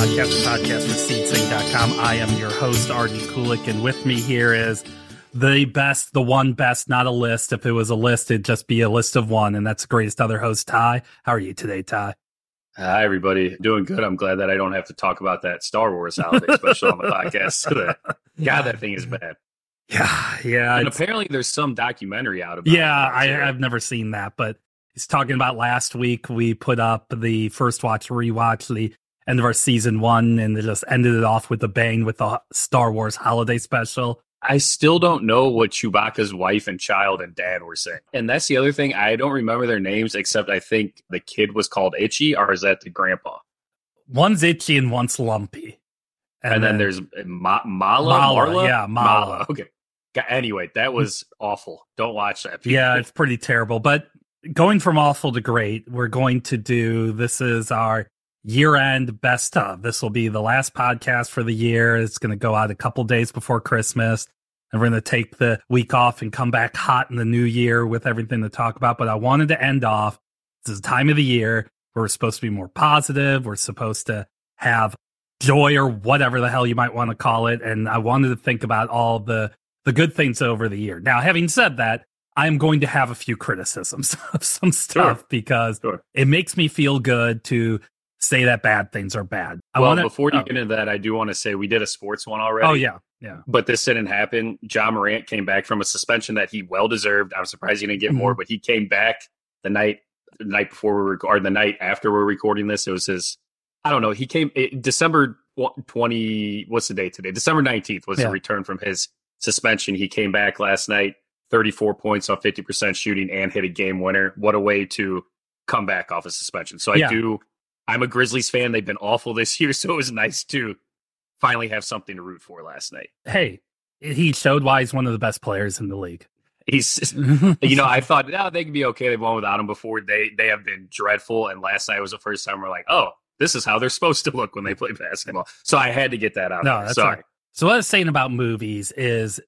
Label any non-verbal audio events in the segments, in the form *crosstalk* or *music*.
podcast, the podcast for seedsing.com. I am your host, Arden Kulik, and with me here is the best, the one best, not a list. If it was a list, it'd just be a list of one, and that's the greatest other host, Ty. How are you today, Ty? Hi, everybody. Doing good. I'm glad that I don't have to talk about that Star Wars holiday special on the *laughs* podcast today. God, that thing is bad. Yeah, yeah. And apparently, there's some documentary out about. It. Yeah, I, I've never seen that, but he's talking about last week. We put up the first watch rewatch, the end of our season one, and they just ended it off with a bang with the Star Wars holiday special. I still don't know what Chewbacca's wife and child and dad were saying. And that's the other thing. I don't remember their names, except I think the kid was called Itchy, or is that the grandpa? One's Itchy and one's Lumpy. And, and then, then, there's Ma- Mala, Mala, Marla? Yeah, Mala. Mala. Okay. Anyway, that was awful. Don't watch that. People. Yeah, it's pretty terrible. But going from awful to great, we're going to do this is our year end best of. This will be the last podcast for the year. It's going to go out a couple days before Christmas. And we're going to take the week off and come back hot in the new year with everything to talk about. But I wanted to end off. This is the time of the year where we're supposed to be more positive. We're supposed to have joy or whatever the hell you might want to call it. And I wanted to think about all the, the good things over the year. Now, having said that, I'm going to have a few criticisms *laughs* of some stuff sure. because sure. it makes me feel good to say that bad things are bad. I well, wanna, before you oh. get into that, I do want to say we did a sports one already. Oh yeah, yeah. But this didn't happen. Ja Morant came back from a suspension that he well deserved. I'm surprised he didn't get mm-hmm. more, but he came back the night the night before we were or the night after we're recording this. It was his. I don't know. He came it, December twenty. What's the date today? December nineteenth was yeah. the return from his suspension. He came back last night. 34 points on 50% shooting and hit a game winner. What a way to come back off a suspension. So I yeah. do I'm a Grizzlies fan. They've been awful this *laughs* year, so it was nice to finally have something to root for last night. Hey, he showed why he's one of the best players in the league. He's, *laughs* you know, I thought, oh, they can be okay. They've won without him before. They they have been dreadful, and last night was the first time we're like, oh, this is how they're supposed to look when they play basketball. So I had to get that out. No, that's sorry. Right. So what I was saying about movies is,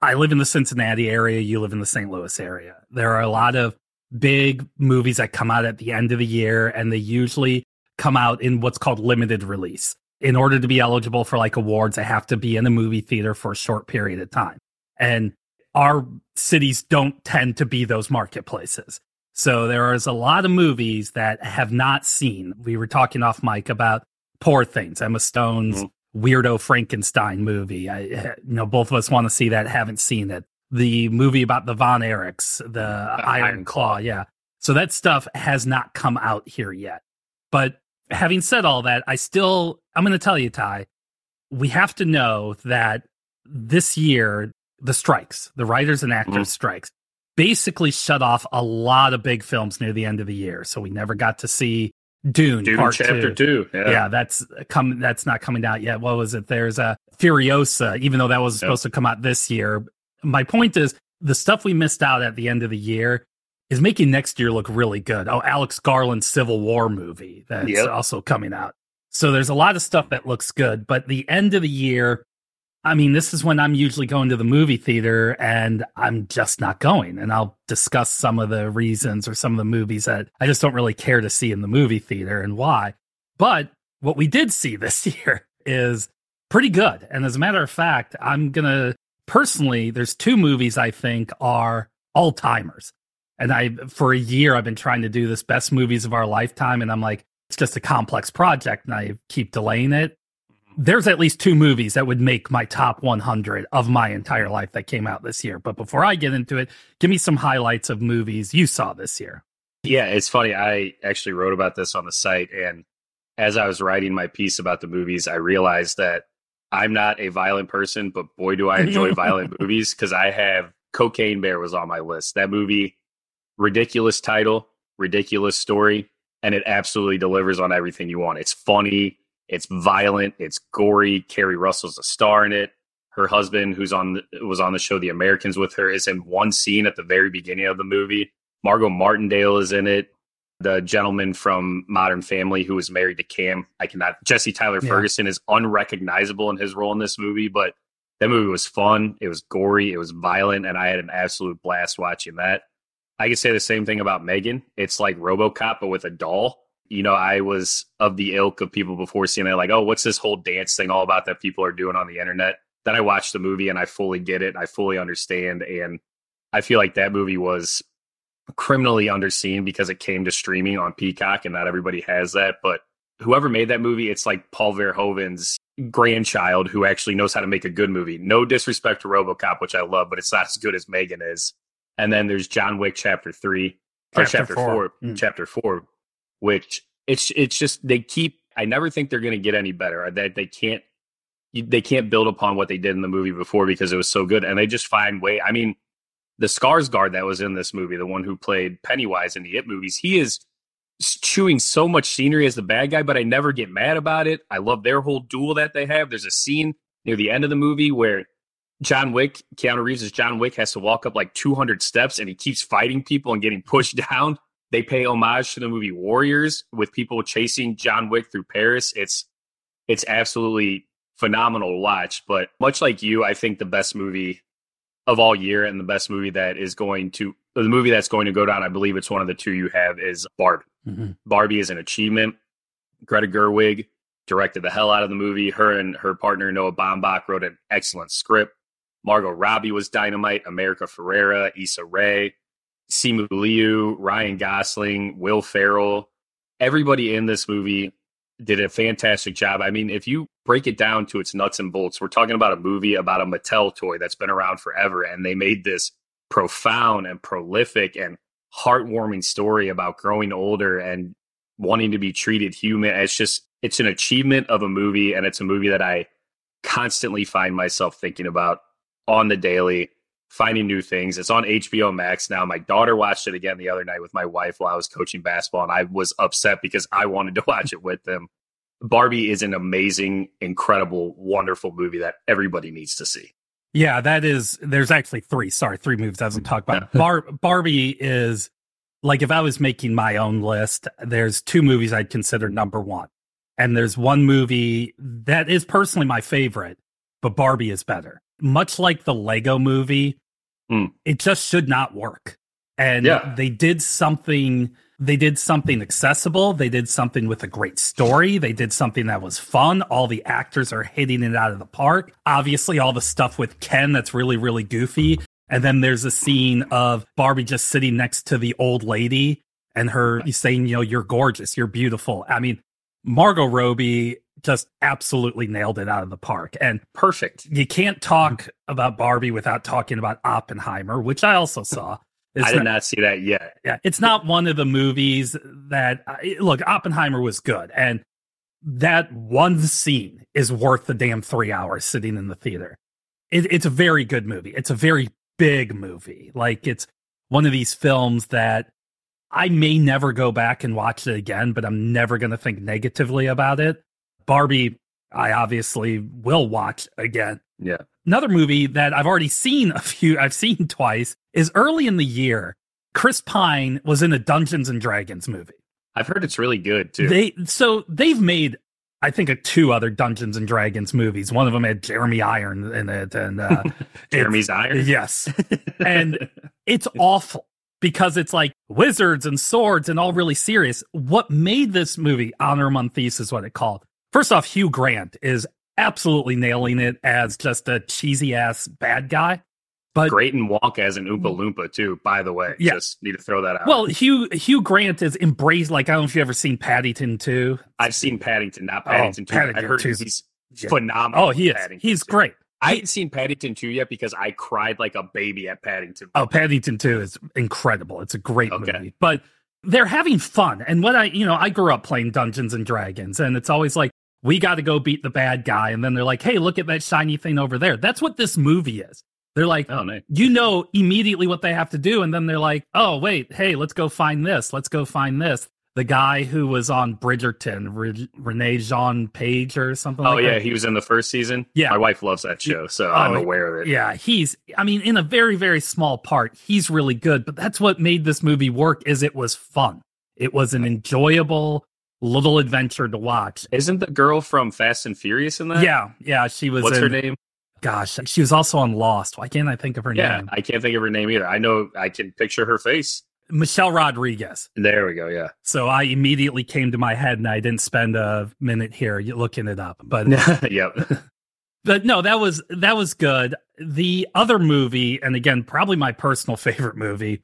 I live in the Cincinnati area. You live in the St. Louis area. There are a lot of big movies that come out at the end of the year, and they usually come out in what's called limited release. In order to be eligible for like awards, I have to be in a movie theater for a short period of time. And our cities don't tend to be those marketplaces. So there is a lot of movies that have not seen. We were talking off mic about Poor Things, Emma Stone's mm-hmm. weirdo Frankenstein movie. I, you know, both of us want to see that, haven't seen it. The movie about the Von Erichs, the Iron Claw, yeah. So that stuff has not come out here yet. But having said all that, I still, I'm going to tell you, Ty, we have to know that this year, the strikes, the writers and actors mm-hmm. strikes, basically shut off a lot of big films near the end of the year. So we never got to see Dune, Dune part chapter two. two. Yeah. yeah, that's come. That's not coming out yet. What was it? There's a Furiosa, even though that was supposed yep. to come out this year. My point is, the stuff we missed out at the end of the year is making next year look really good. Oh, Alex Garland's Civil War movie that's yep. also coming out. So there's a lot of stuff that looks good, but the end of the year, I mean, this is when I'm usually going to the movie theater and I'm just not going. And I'll discuss some of the reasons or some of the movies that I just don't really care to see in the movie theater and why. But what we did see *laughs* this year is pretty good. And as a matter of fact, I'm going to personally, there's two movies I think are all timers. And I, for a year, I've been trying to do this best movies of our lifetime. And I'm like, it's just a complex project and I keep delaying it. Mm-hmm. There's at least two movies that would make my top 100 of my entire life that came out this year. But before I get into it, give me some highlights of movies you saw this year. Yeah, it's funny. I actually wrote about this on the site. And as I was writing my piece about the movies, I realized that I'm not a violent person, but boy, do I enjoy *laughs* violent movies because I have Cocaine Bear was on my list. That movie ridiculous title, ridiculous story, and it absolutely delivers on everything you want. It's funny, it's violent, it's gory. Keri Russell's a star in it. Her husband, who's on was on the show The Americans with her, is in one scene at the very beginning of the movie. Margot Martindale is in it. The gentleman from Modern Family who was married to Cam, I cannot. Jesse Tyler Ferguson yeah. is unrecognizable in his role in this movie, but that movie was fun. It was gory. It was violent, and I had an absolute blast watching that. I could say the same thing about Megan. It's like RoboCop, but with a doll. you know, I was of the ilk of people before seeing it, like, oh, what's this whole dance thing all about that people are doing on the internet? Then I watched the movie and I fully get it. I fully understand. And I feel like that movie was criminally underseen because it came to streaming on Peacock and not everybody has that. But whoever made that movie, it's like Paul Verhoeven's grandchild who actually knows how to make a good movie. No disrespect to Robocop, which I love, but it's not as good as Megan is. And then there's John Wick Chapter Three or Chapter, chapter Four, four mm. Chapter Four, which it's it's just they keep. I never think they're going to get any better. That they, they can't they can't build upon what they did in the movie before because it was so good, and they just find way. I mean, the Skarsgård that was in this movie, the one who played Pennywise in the It movies, he is chewing so much scenery as the bad guy, but I never get mad about it. I love their whole duel that they have. There's a scene near the end of the movie where John Wick, Keanu Reeves as John Wick, has to walk up like 200 steps and he keeps fighting people and getting *laughs* pushed down. They pay homage to the movie Warriors with people chasing John Wick through Paris. It's it's absolutely phenomenal to watch. But much like you, I think the best movie of all year and the best movie that is going to the movie that's going to go down, I believe it's one of the two you have is Barbie. Mm-hmm. Barbie is an achievement. Greta Gerwig directed the hell out of the movie. Her and her partner Noah Baumbach wrote an excellent script. Margot Robbie was dynamite. America Ferrera, Issa Rae, Simu Liu, Ryan Gosling, Will Ferrell. Everybody in this movie did a fantastic job. I mean, if you break it down to its nuts and bolts, we're talking about a movie about a Mattel toy that's been around forever, and they made this profound and prolific and heartwarming story about growing older and wanting to be treated human. It's just it's an achievement of a movie, and it's a movie that I constantly find myself thinking about on the daily, finding new things. It's on HBO Max now. My daughter watched it again the other night with my wife while I was coaching basketball, and I was upset because I wanted to *laughs* watch it with them. Barbie is an amazing, incredible, wonderful movie that everybody needs to see. Yeah, that is. There's actually three. Sorry, three movies I haven't talked about. *laughs* Bar, Barbie is like if I was making my own list. There's two movies I'd consider number one, and there's one movie that is personally my favorite, but Barbie is better. Much like the Lego movie, mm. it just should not work. And yeah. they did something they did something accessible. They did something with a great story. They did something that was fun. All the actors are hitting it out of the park. Obviously, all the stuff with Ken that's really, really goofy. And then there's a scene of Barbie just sitting next to the old lady and her saying, you know, you're gorgeous, you're beautiful. I mean, Margot Robbie just absolutely nailed it out of the park and perfect. You can't talk about Barbie without talking about Oppenheimer, which I also saw. *laughs* It's I did not, not, see that yet. Yeah, it's not one of the movies that uh, look. Oppenheimer was good, and that one scene is worth the damn three hours sitting in the theater. It, it's a very good movie. It's a very big movie. Like it's one of these films that I may never go back and watch it again, but I'm never going to think negatively about it. Barbie, I obviously will watch again. Yeah. Another movie that I've already seen a few, I've seen twice is early in the year. Chris Pine was in a Dungeons and Dragons movie. I've heard it's really good too. They so they've made I think a two other Dungeons and Dragons movies. One of them had Jeremy Iron in it, and uh, *laughs* Jeremy's Iron. Yes, *laughs* and it's awful because it's like wizards and swords and all really serious. What made this movie Honor Among Thieves is what it called. First off, Hugh Grant is absolutely nailing it as just a cheesy ass bad guy. But great and Wonka as an Oompa mm. Loompa too. By the way, yeah. just need to throw that out. Well, Hugh Hugh Grant is embraced. Like I don't know if you ever seen Paddington two. I've seen Paddington, not Paddington oh. Paddington I heard he's yeah. phenomenal. Oh, he is. Paddington he's 2. great. I hadn't seen Paddington 2 yet because I cried like a baby at Paddington. Oh, Paddington 2 is incredible. It's a great okay. movie. But they're having fun. And what I, you know, I grew up playing Dungeons and Dragons, and it's always like, we got to go beat the bad guy. And then they're like, hey, look at that shiny thing over there. That's what this movie is. They're like, oh, nice. you know immediately what they have to do. And then they're like, oh, wait, hey, let's go find this. Let's go find this. The guy who was on Bridgerton, Re- Regé-Jean Page or something oh, like yeah. That. He was in the first season. Yeah. My wife loves that show. So oh, I'm aware of it. Yeah. He's, I mean, in a very, very small part, he's really good. But that's what made this movie work is it was fun. It was an enjoyable, little adventure to watch. Isn't the girl from Fast and Furious in that? Yeah, yeah, she was. What's in, her name? Gosh, she was also on Lost. Why can't I think of her yeah, name? I can't think of her name either. I know I can picture her face. Michelle Rodriguez. There we go. Yeah. So I immediately came to my head, and I didn't spend a minute here looking it up. But *laughs* yep. *laughs* But no, that was that was good. The other movie, and again, probably my personal favorite movie,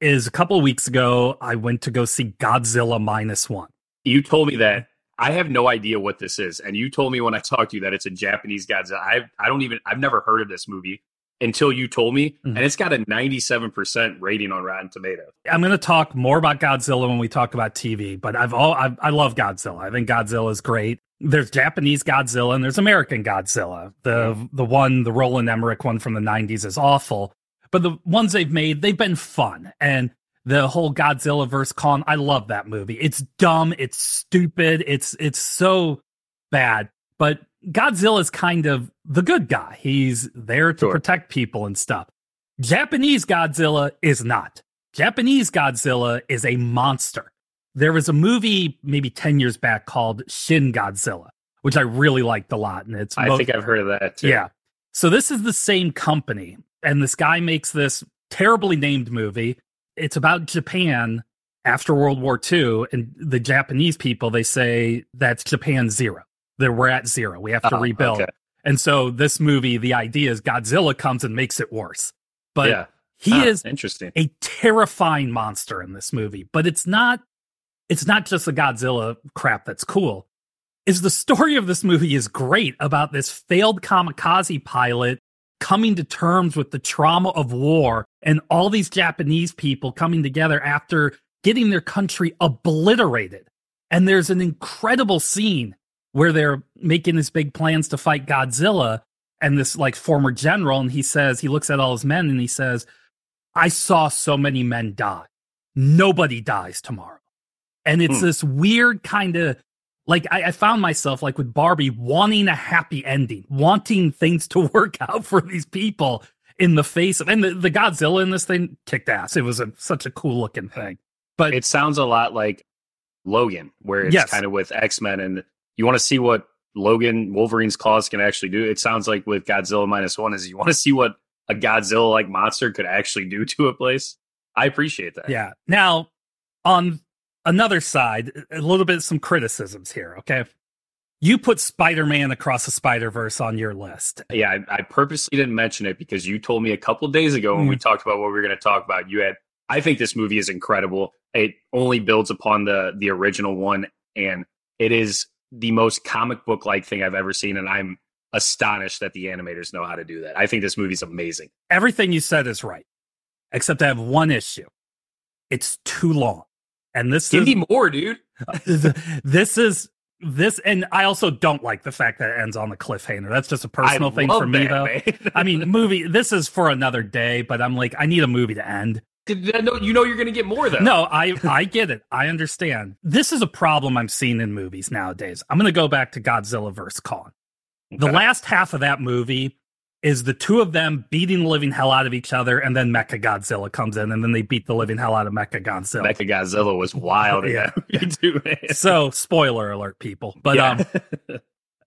is a couple of weeks ago. I went to go see Godzilla minus one. You told me that I have no idea what this is, and you told me when I talked to you that it's a Japanese Godzilla. I I don't even I've never heard of this movie until you told me, mm-hmm. and it's got a 97% rating on Rotten Tomatoes. I'm going to talk more about Godzilla when we talk about TV, but I've all I've, I love Godzilla. I think Godzilla is great. There's Japanese Godzilla and there's American Godzilla. The the one, the Roland Emmerich one from the 90s is awful, but the ones they've made, they've been fun. And the whole Godzilla vs Kong, I love that movie. It's dumb, it's stupid, it's it's so bad, but Godzilla is kind of the good guy. He's there to sure. protect people and stuff. Japanese Godzilla is not. Japanese Godzilla is a monster. There was a movie maybe 10 years back called Shin Godzilla, which I really liked a lot. And it's I most, think I've heard of that too. Yeah. So this is the same company. And this guy makes this terribly named movie. It's about Japan after World War II. And the Japanese people, they say that's Japan zero that we're at zero. We have to oh, rebuild. Okay. And so this movie, the idea is Godzilla comes and makes it worse. But yeah. he ah, is interesting. a terrifying monster in this movie. But it's not it's not just the Godzilla crap that's cool. Is the story of this movie is great about this failed kamikaze pilot coming to terms with the trauma of war and all these Japanese people coming together after getting their country obliterated. And there's an incredible scene where they're making these big plans to fight Godzilla and this like former general and he says he looks at all his men and he says I saw so many men die. Nobody dies tomorrow. And it's hmm. this weird kind of like I, I, found myself like with Barbie wanting a happy ending, wanting things to *laughs* work out for these people in the face of and the, the Godzilla in this thing kicked ass. It was a, such a cool looking thing. But it sounds a lot like Logan, where it's yes. kind of with X Men and you want to see what Logan Wolverine's claws can actually do. It sounds like with Godzilla minus one is you want to see what a Godzilla like monster could actually do to a place. I appreciate that. Yeah. Now, on another side, a little bit some criticisms here. Okay. You put Spider Man across the Spider Verse on your list. Yeah, I, I, purposely didn't mention it because you told me a couple days ago when mm. we talked about what we were going to talk about. You had, I think this movie is incredible. It only builds upon the the original one, and it is the most comic book like thing I've ever seen, and I'm astonished that the animators know how to do that. I think this movie's amazing. Everything you said is right, except I have one issue. It's too long, and this give is, me more, dude. *laughs* this is this, and I also don't like the fact that it ends on the cliffhanger. That's just a personal I thing for me, that, though. *laughs* I mean, movie. This is for another day, but I'm like, I need a movie to end. No, you know you're going to get more though. No, I *laughs* I get it. I understand. This is a problem I'm seeing in movies nowadays. I'm going to go back to Godzilla vs Kong. Okay. The last half of that movie is the two of them beating the living hell out of each other, and then Mecha Godzilla comes in, and then they beat the living hell out of Mecha Godzilla. Mecha Godzilla was wild, *laughs* yeah. too, so, spoiler alert, people. But yeah. um,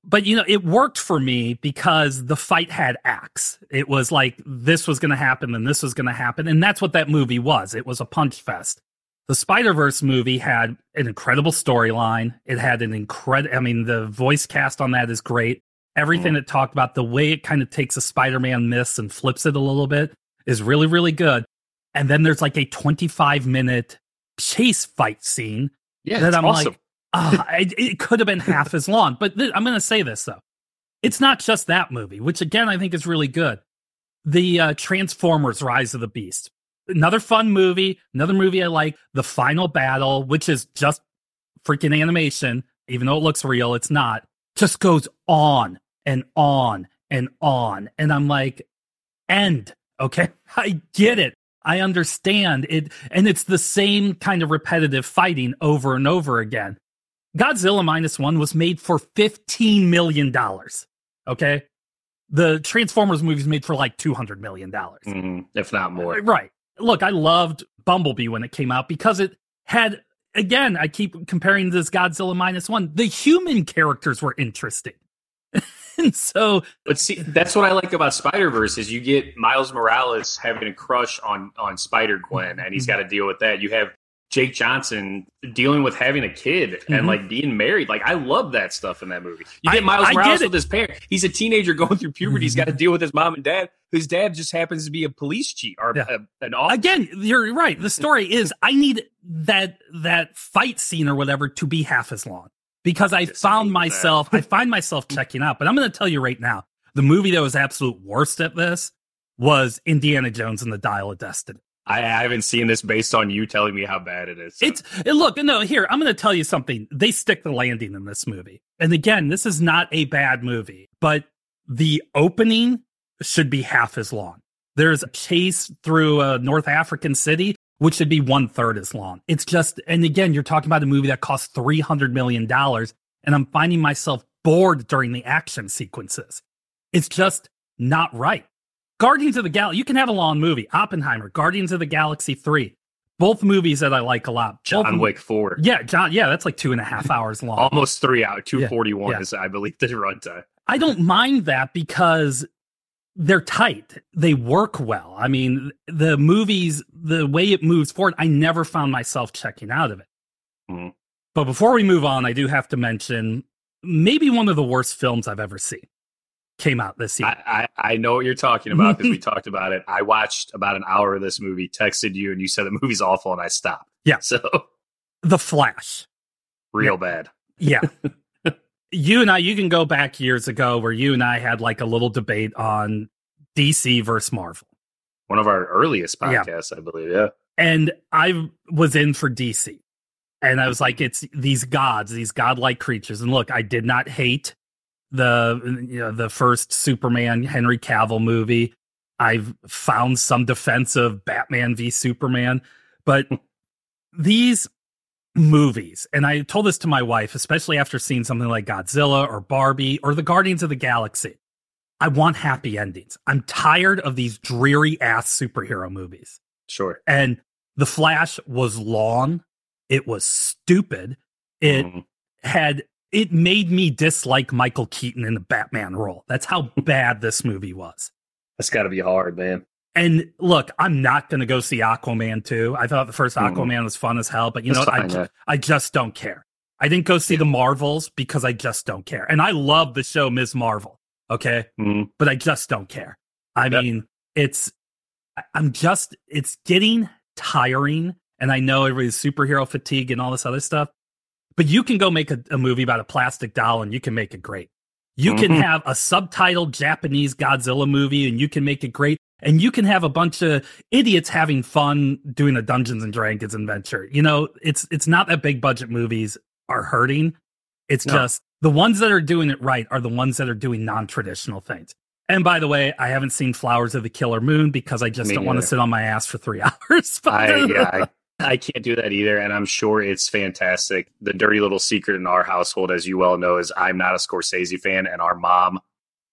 but you know it worked for me because the fight had acts it was like this was going to happen and this was going to happen and that's what that movie was it was a punch fest the spider-verse movie had an incredible storyline it had an incredible i mean the voice cast on that is great everything mm. it talked about the way it kind of takes a spider-man myth and flips it a little bit is really really good and then there's like a 25 minute chase fight scene yeah, that i'm awesome. like uh, it, it, could have been half as long. But th- I'm going to say this though, it's not just that movie, which again I think is really good. The uh, Transformers: Rise of the Beast, another fun movie, another movie I like. The final battle, which is just freaking animation, even though it looks real, it's not. Just goes on and on and on, and I'm like, end. Okay, *laughs* I get it. I understand it. And it's the same kind of repetitive fighting over and over again. Godzilla minus one was made for $15 million. Okay. The Transformers movies made for like $200 million. Mm-hmm, if not more. Right. Look, I loved Bumblebee when it came out because it had, again, I keep comparing this Godzilla minus one. The human characters were interesting. *laughs* and so, but see, that's what I like about Spider Verse is you get Miles Morales having a crush on on Spider Gwen, and he's mm-hmm. got to deal with that. You have Jake Johnson dealing with having a kid mm-hmm. and like being married. Like I love that stuff in that movie. You get I, Miles I Morales with his parents. He's a teenager going through puberty. Mm-hmm. He's got to deal with his mom and dad. His dad just happens to be a police chief or yeah. a, an officer. Again, you're right. The story is I need that that fight scene or whatever to be half as long because I found myself I find myself checking out. But I'm going to tell you right now, the movie that was absolute worst at this was Indiana Jones and the Dial of Destiny. I haven't seen this based on you telling me how bad it is. So. It's look, no, here, I'm going to tell you something. They stick the landing in this movie. And again, this is not a bad movie, but the opening should be half as long. There's a chase through a North African city, which should be one third as long. It's just, and again, you're talking about a movie that cost $300 million, and I'm finding myself bored during the action sequences. It's just not right. Guardians of the Galaxy, you can have a long movie. Oppenheimer, Guardians of the Galaxy 3. Both movies that I like a lot. John Both, Wick 4. Yeah, John, yeah, that's like two and a half hours long. Almost three hours. 241 yeah, yeah. is, I believe, the runtime. I don't mind that because they're tight. They work well. I mean, the movies, the way it moves forward, I never found myself checking out of it. Mm-hmm. But before we move on, I do have to mention maybe one of the worst films I've ever seen came out this year. I, I, I know what you're talking about because we *laughs* talked about it. I watched about an hour of this movie, texted you, and you said the movie's awful, and I stopped. Yeah. So, The Flash. Real yeah. bad. Yeah. *laughs* you and I, you can go back years ago where you and I had like a little debate on DC versus Marvel. One of our earliest podcasts, yeah. I believe. Yeah. And I was in for DC. And I was like, it's these gods, these godlike creatures. And look, I did not hate the you know the first Superman Henry Cavill movie. I've found some defense of Batman v Superman, but *laughs* these movies, and I told this to my wife, especially after seeing something like Godzilla or Barbie or the Guardians of the Galaxy. I want happy endings. I'm tired of these dreary ass superhero movies. Sure. And The Flash was long. It was stupid. It mm. had it made me dislike Michael Keaton in the Batman role. That's how *laughs* bad this movie was. That's got to be hard, man. And look, I'm not going to go see Aquaman 2. I thought the first mm-hmm. Aquaman mm. was fun as hell, but you That's know, fine, I, yeah. I just don't care. I didn't go see the Marvels because I just don't care. And I love the show Ms. Marvel, okay? Mm. But I just don't care. I mean, it's, I'm just, it's getting tiring. And I know everybody's superhero fatigue and all this other stuff. But you can go make a, a movie about a plastic doll and you can make it great. You mm-hmm. can have a subtitled Japanese Godzilla movie and you can make it great. And you can have a bunch of idiots having fun doing a Dungeons and Dragons adventure. You know, it's it's not that big budget movies are hurting. It's no. just the ones that are doing it right are the ones that are doing non-traditional things. And by the way, I haven't seen Flowers of the Killer Moon because I just Me don't want to sit on my ass for three *laughs* hours. I, yeah, I, I can't do that either, and I'm sure it's fantastic. The dirty little secret in our household, as you well know, is I'm not a Scorsese fan, and our mom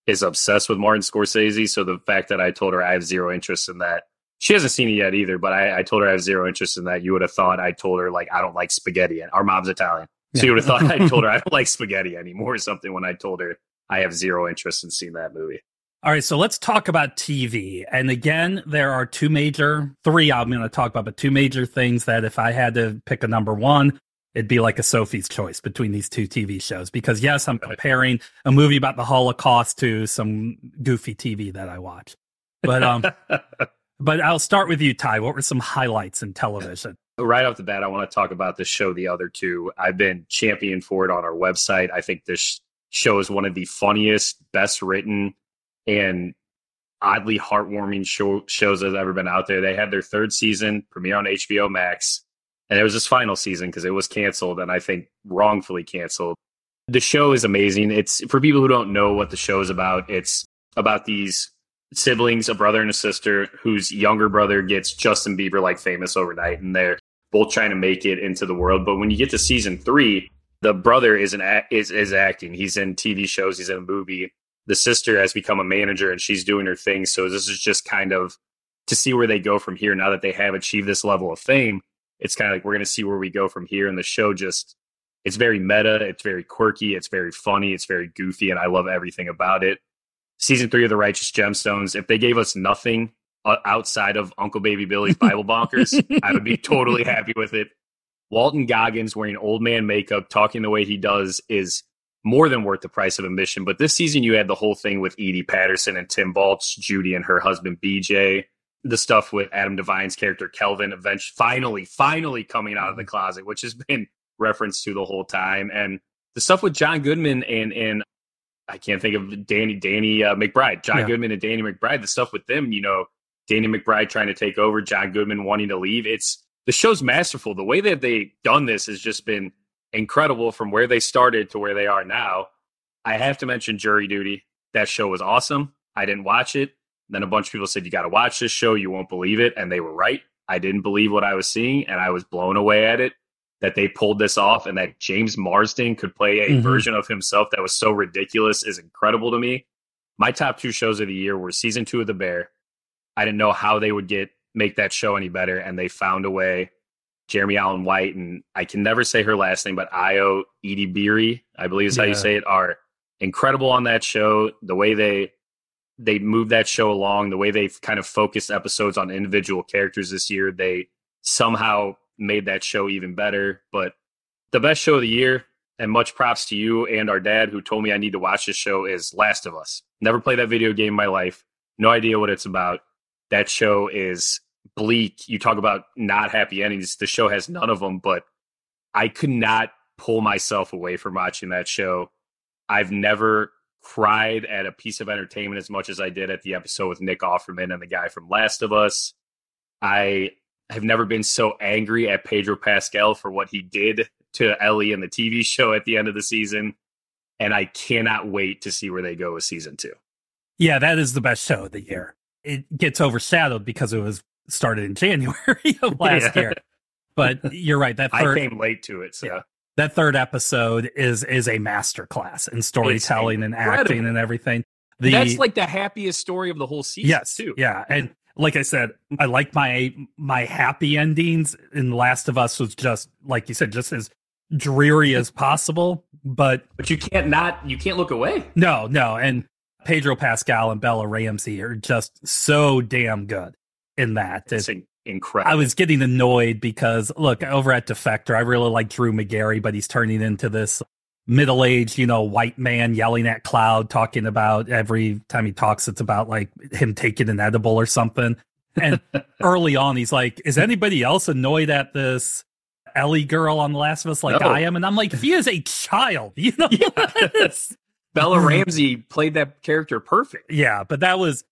is obsessed with Martin Scorsese. So the fact that I told her I have zero interest in that, she hasn't seen it yet either. But I, I told her I have zero interest in that. You would have thought I told her like I don't like spaghetti. And our mom's Italian, so you would have thought I told her I don't like spaghetti anymore or something when I told her I have zero interest in seeing that movie. All right, so let's talk about TV. And again, there are two major, three I'm going to talk about, but two major things that if I had to pick a number one, it'd be like a Sophie's choice between these two TV shows. Because yes, I'm comparing a movie about the Holocaust to some goofy TV that I watch. But um, *laughs* but I'll start with you, Ty. What were some highlights in television? *laughs* Right off the bat, I want to talk about this show, The Other Two. I've been champion for it on our website. I think this show is one of the funniest, best written and oddly heartwarming show, shows that have ever been out there. They had their third season premiere on HBO Max, and it was this final season because it was canceled, and I think wrongfully canceled. The show is amazing. It's for people who don't know what the show is about. It's about these siblings, a brother and a sister, whose younger brother gets Justin Bieber like famous overnight, and they're both trying to make it into the world. But when you get to season three, the brother is an is is acting. He's in TV shows. He's in a movie, the sister has become a manager and she's doing her thing. So this is just kind of to see where they go from here now that they have achieved this level of fame. It's kind of like we're going to see where we go from here. And the show just It's very meta, it's very quirky, it's very funny, it's very goofy, and I love everything about it. Season three of The Righteous Gemstones, if they gave us nothing uh, outside of Uncle Baby Billy's *laughs* Bible Bonkers, I would be totally happy with it. Walton Goggins wearing old man makeup, talking the way he does, is more than worth the price of admission. But this season, you had the whole thing with Edi Patterson and Tim Baltz, Judy and her husband BJ, the stuff with Adam Devine's character Kelvin, eventually, finally, finally coming out of the mm-hmm. closet, which has been *laughs* referenced to the whole time, and the stuff with John Goodman and and I can't think of Danny Danny uh, McBride, John yeah. Goodman and Danny McBride. The stuff with them, you know, Danny McBride trying to take over, John Goodman wanting to leave. It's the show's masterful. The way that they done this has just been incredible from where they started to where they are now. I have to mention Jury Duty. That show was awesome. I didn't watch it. Then a bunch of people said, You got to watch this show. You won't believe it. And they were right. I didn't believe what I was seeing, and I was blown away at it that they pulled this off and that James Marsden could play a mm-hmm. version of himself that was so ridiculous is incredible to me. My top two shows of the year were season two of The Bear. I didn't know how they would get make that show any better, and they found a way. Jeremy Allen White and I can never say her last name, but Ayo Edebiri, I believe is how yeah. you say it, are incredible on that show. The way they they move that show along, the way they've kind of focused episodes on individual characters this year, they somehow made that show even better. But the best show of the year, and much props to you and our dad who told me I need to watch this show, is Last of Us. Never played that video game in my life. No idea what it's about. That show is bleak. You talk about not happy endings. The show has none of them, but I could not pull myself away from watching that show. I've never cried at a piece of entertainment as much as I did at the episode with Nick Offerman and the guy from Last of Us. I have never been so angry at Pedro Pascal for what he did to Ellie in the TV *laughs* show at the end of the season. And I cannot wait to see where they go with season two. Yeah, that is the best show of the year. It gets overshadowed because it was started in January *laughs* of last yeah. year. But *laughs* you're right. That third, I came late to it. So. Yeah, that third episode is is a masterclass in storytelling and acting and everything. The, That's like the happiest story of the whole season. Yes, too. Yeah, and like I said, I like my my happy endings. In Last of Us was just like you said, just as dreary as possible. But but you can't not you can't look away. No, no, and Pedro Pascal and Bella Ramsey are just so damn good in that. It's it, incredible. I was getting annoyed because look over at Defector, I really like Drew Magary, but he's turning into this middle aged, you know, white man yelling at cloud, talking about every time he talks, it's about like him taking an edible or something. And *laughs* early on, he's like, Is anybody else annoyed at this Ellie girl on The Last of Us like no. I am? And I'm like, He is a child, you know? *laughs* Yes. Bella *laughs* Ramsey played that character perfect. Yeah, but that was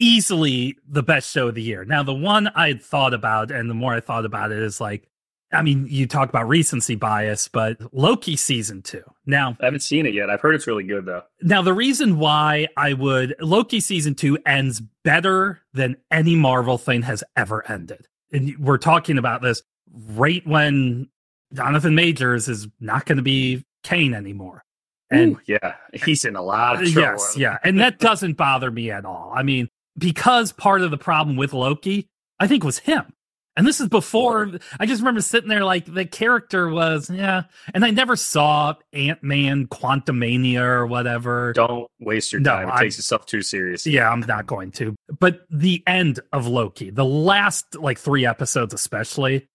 easily the best show of the year. Now, the one I had thought about, and the more I thought about it, is like I mean, you talk about recency bias, but Loki season two. Now, I haven't seen it yet. I've heard it's really good, though. Now, the reason why I would Loki season two ends better than any Marvel thing has ever ended. And we're talking about this right when Jonathan Majors is not going to be Kang anymore. And Ooh, yeah, he's in a lot of trouble. Yes, yeah. And that doesn't bother me at all. I mean, because part of the problem with Loki, I think, was him. And this is before I just remember sitting there like the character was, yeah. And I never saw Ant Man Quantumania or whatever. Don't waste your time. No, it I, takes itself too seriously. Yeah, I'm not going to. But the end of Loki, the last like three episodes, especially.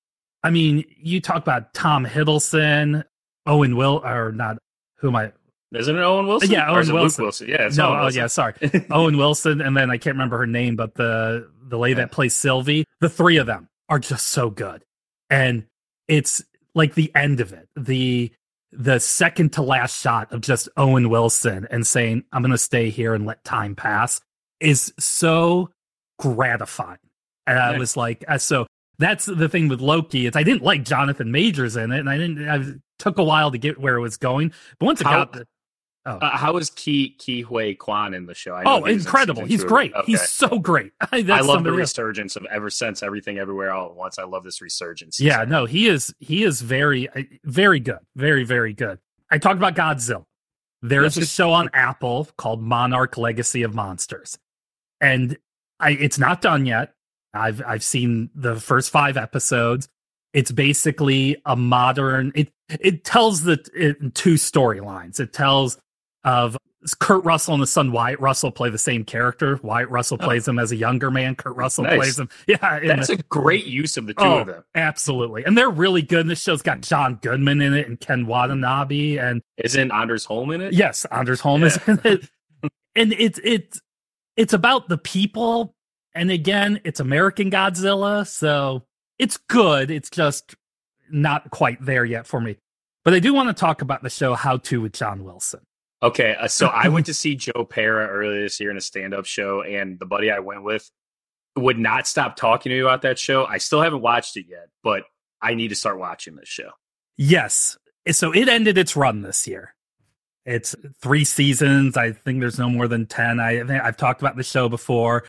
I mean, you talk about Tom Hiddleston, Owen Will, or not, who am I? Isn't it Owen Wilson? Yeah, Owen Wilson. Wilson. Yeah, no, Owen oh yeah, sorry, *laughs* Owen Wilson, and then I can't remember her name, but the the lady yeah. that plays Sylvie. The three of them are just so good. And it's like the end of it. The the second to last shot of just Owen Wilson and saying, I'm gonna stay here and let time pass is so gratifying. And I was like, uh, so that's the thing with Loki It's I didn't like Jonathan Majors in it, and I didn't. I took a while to get where it was going, but once it How, got, Oh. Uh, how is Ke Ke Huy Quan in the show? oh, incredible! He's great. Okay. He's so great. *laughs* I love the resurgence of ever since everything everywhere all at once. I love this resurgence. Yeah, no, he is he is very uh, very good, very very good. I talked about Godzilla. There's a show on Apple called Monarch: Legacy of Monsters, and I it's not done yet. I've I've seen the first five episodes. It's basically a modern. It it tells the it, two storylines. It tells of Kurt Russell and his son Wyatt Russell play the same character. Wyatt Russell oh. plays him as a younger man. Kurt Russell nice. plays him. *laughs* Yeah, that's the, a great use of the two oh, of them. Absolutely, and they're really good. This show's got hmm. John Goodman in it and Ken Watanabe, and isn't Anders Holm in it? Yes, Anders Holm yeah. is in it, and it's it's it's about the people. And again, it's American Godzilla, so it's good. It's just not quite there yet for me. But I do want to talk about the show How To with John Wilson. Okay, uh, so I went to *laughs* see Joe Pera earlier this year in a stand-up show, and the buddy I went with would not stop talking to me about that show. I still haven't watched it yet, but I need to start watching this show. Yes, so it ended its run this year. It's three seasons. I think there's no more than ten. I I've talked about the show before.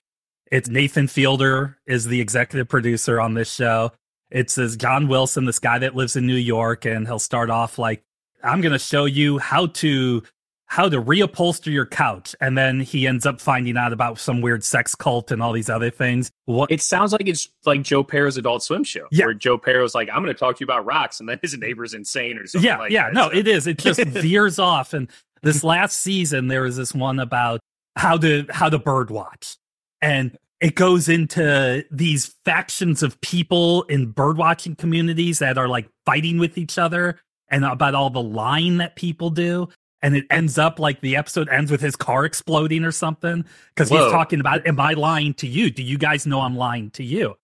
It's Nathan Fielder is the executive producer on this show. It's this John Wilson, this guy that lives in New York, and he'll start off like, "I'm going to show you how to how to reupholster your couch and then he ends up finding out about some weird sex cult and all these other things what it sounds like it's like joe Pera's adult swim show yeah. where joe Pera's like i'm going to talk to you about rocks and then his neighbor's insane or something yeah like yeah that, no so. it is it just *laughs* veers off and this last season there was this one about how to how to bird watch and it goes into these factions of people in bird watching communities that are like fighting with each other and about all the lying that people do and it ends up like the episode ends with his car exploding or something because he's talking about am i lying to you? Do you guys know i'm lying to you?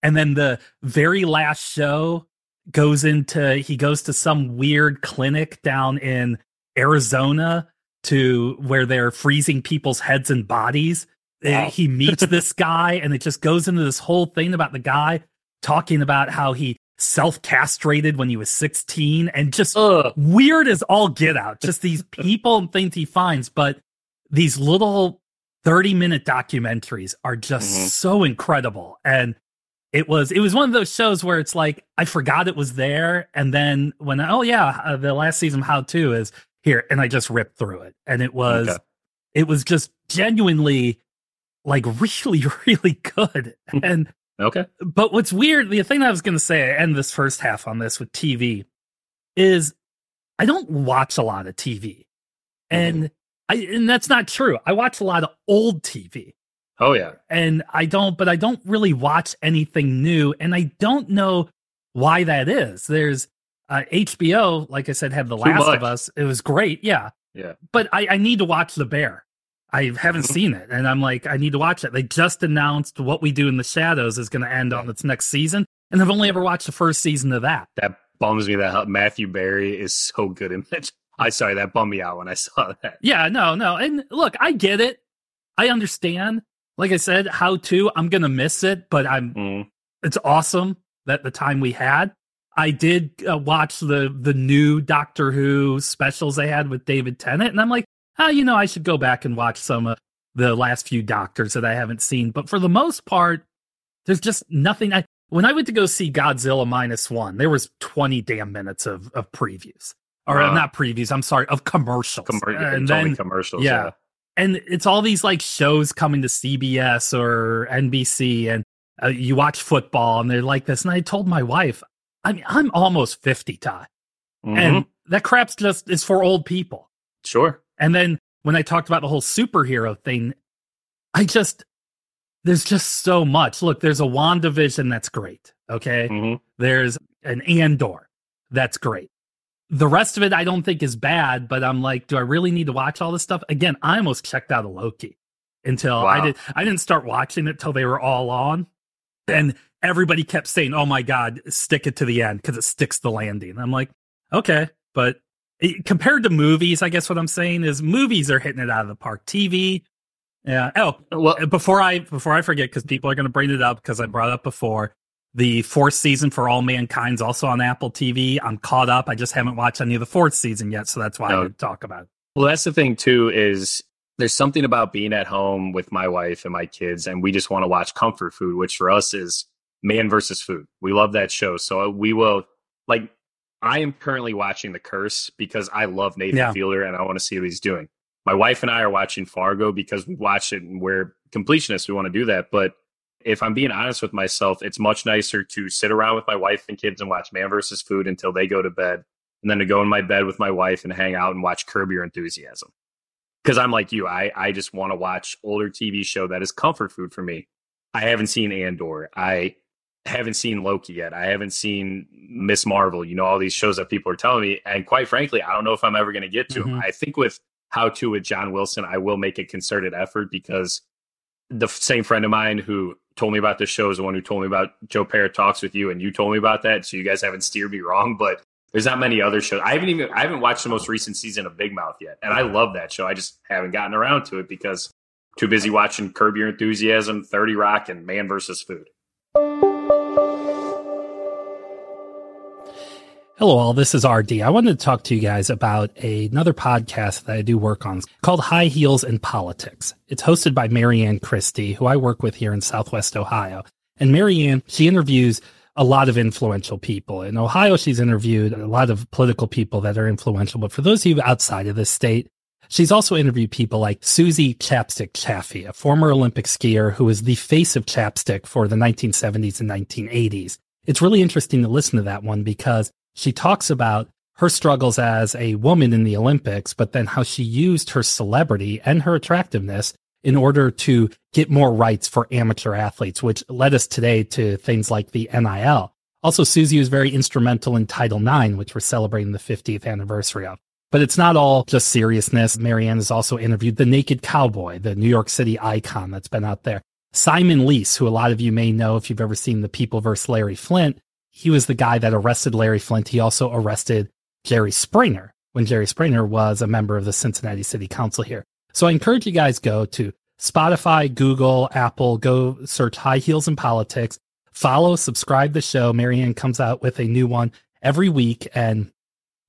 And then the very last show goes into he goes to some weird clinic down in arizona to where they're freezing people's heads and bodies. Wow. he meets *laughs* this guy and it just goes into this whole thing about the guy talking about how he self castrated when he was 16 and just Ugh. weird as all get out. Just these *laughs* people and things he finds. But these little 30 minute documentaries are just mm-hmm. so incredible. And it was it was one of those shows where it's like I forgot it was there, and then when oh yeah, uh, the last season How To is here, and I just ripped through it, and it was okay. it was just genuinely like *laughs* really really good, and Okay. But what's weird, the thing I was going to say, I end this first half on this with TV, is I don't watch a lot of TV. And mm-hmm. I and that's not true. I watch a lot of old TV. Oh yeah. And I don't but I don't really watch anything new and I don't know why that is. There's uh, HBO, like I said, had The Too Last much. of Us. It was great. Yeah. Yeah. But I, I need to watch The Bear. I haven't mm-hmm. seen it, and I'm like, I need to watch it. They just announced what we do in the shadows is going to end on its next season, and I've only ever watched the first season of that. That bums me that Matthew Berry is so good in it. *laughs* I sorry that bummed me out when I saw that. Yeah, no, no, and look, I get it. I understand. Like I said, how to. I'm gonna miss it, but I'm. Mm. It's awesome that the time we had. I did uh, watch the the new Doctor Who specials they had with David Tennant, and I'm like, oh, you know, I should go back and watch some of the last few Doctors that I haven't seen. But for the most part, there's just nothing. I when I went to go see Godzilla minus one, there was 20 damn minutes of of previews or uh, not previews. I'm sorry, of commercials. Com- and then commercials. Yeah. yeah. And it's all these like shows coming to CBS or NBC, and uh, you watch football, and they're like this. And I told my wife, I mean, I'm almost 50, Ty, mm-hmm. and that crap's just is for old people. Sure. And then when I talked about the whole superhero thing, I just there's just so much. Look, there's a WandaVision that's great. Okay. Mm-hmm. There's an Andor that's great. The rest of it I don't think is bad, but I'm like, do I really need to watch all this stuff? Again, I almost checked out of Loki until wow. I did I didn't start watching it till they were all on. And everybody kept saying, Oh my God, stick it to the end because it sticks the landing. I'm like, okay, but Eh, compared to movies, I guess what I'm saying is movies are hitting it out of the park. TV, yeah. Oh, well, eh, before I before I forget, because people are going to bring it up because I brought it up before. The fourth season for All Mankind's also on Apple TV. I'm caught up. I just haven't watched any of the fourth season yet, so that's why no. I didn't talk about it. Well, that's the thing too. Is there's something about being at home with my wife and my kids, and we just want to watch comfort food, which for us is man versus food. We love that show, so we will like I am currently watching The Curse because I love Nathan yeah. Fielder and I want to see what he's doing. My wife and I are watching Fargo because we watch it and we're completionists. We want to do that. But if I'm being honest with myself, it's much nicer to sit around with my wife and kids and watch Man vs. Food until they go to bed, and then to go in my bed with my wife and hang out and watch Curb Your Enthusiasm. Because I'm like you, I, I just want to watch older TV show that is comfort food for me. I haven't seen Andor. I haven't seen Loki yet. I haven't seen Ms. Marvel. You know, all these shows that people are telling me. And quite frankly, I don't know if I'm ever going to get to mm-hmm. them. I think with How to with John Wilson, I will make a concerted effort because the same friend of mine who told me about this show is the one who told me about Joe Pera talks with you, and you told me about that. So you guys haven't steered me wrong, but there's not many other shows. I haven't even I haven't watched the most recent season of Big Mouth yet, and I love that show. I just haven't gotten around to it because too busy watching Curb Your Enthusiasm, Thirty Rock, and Man versus Food. Hello, all. This is RD. I wanted to talk to you guys about a, another podcast that I do work on called High Heels in Politics. It's hosted by Marianne Christie, who I work with here in Southwest Ohio. And Marianne, she interviews a lot of influential people. In Ohio, she's interviewed a lot of political people that are influential. But for those of you outside of the state, she's also interviewed people like Suzy Chapstick Chaffee, a former Olympic skier who was the face of chapstick for the 1970s and 1980s. It's really interesting to listen to that one because she talks about her struggles as a woman in the Olympics, but then how she used her celebrity and her attractiveness in order to get more rights for amateur athletes, which led us today to things like the NIL. Also, Suzy was very instrumental in Title IX, which we're celebrating the 50th anniversary of. But it's not all just seriousness. Marianne has also interviewed the Naked Cowboy, the New York City icon that's been out there. Simon Leis, who a lot of you may know if you've ever seen The People vs. Larry Flynt, he was the guy that arrested Larry Flynt. He also arrested Jerry Springer when Jerry Springer was a member of the Cincinnati City Council here. So I encourage you guys go to Spotify, Google, Apple, go search High Heels in Politics, follow, subscribe the show. Marianne comes out with a new one every week and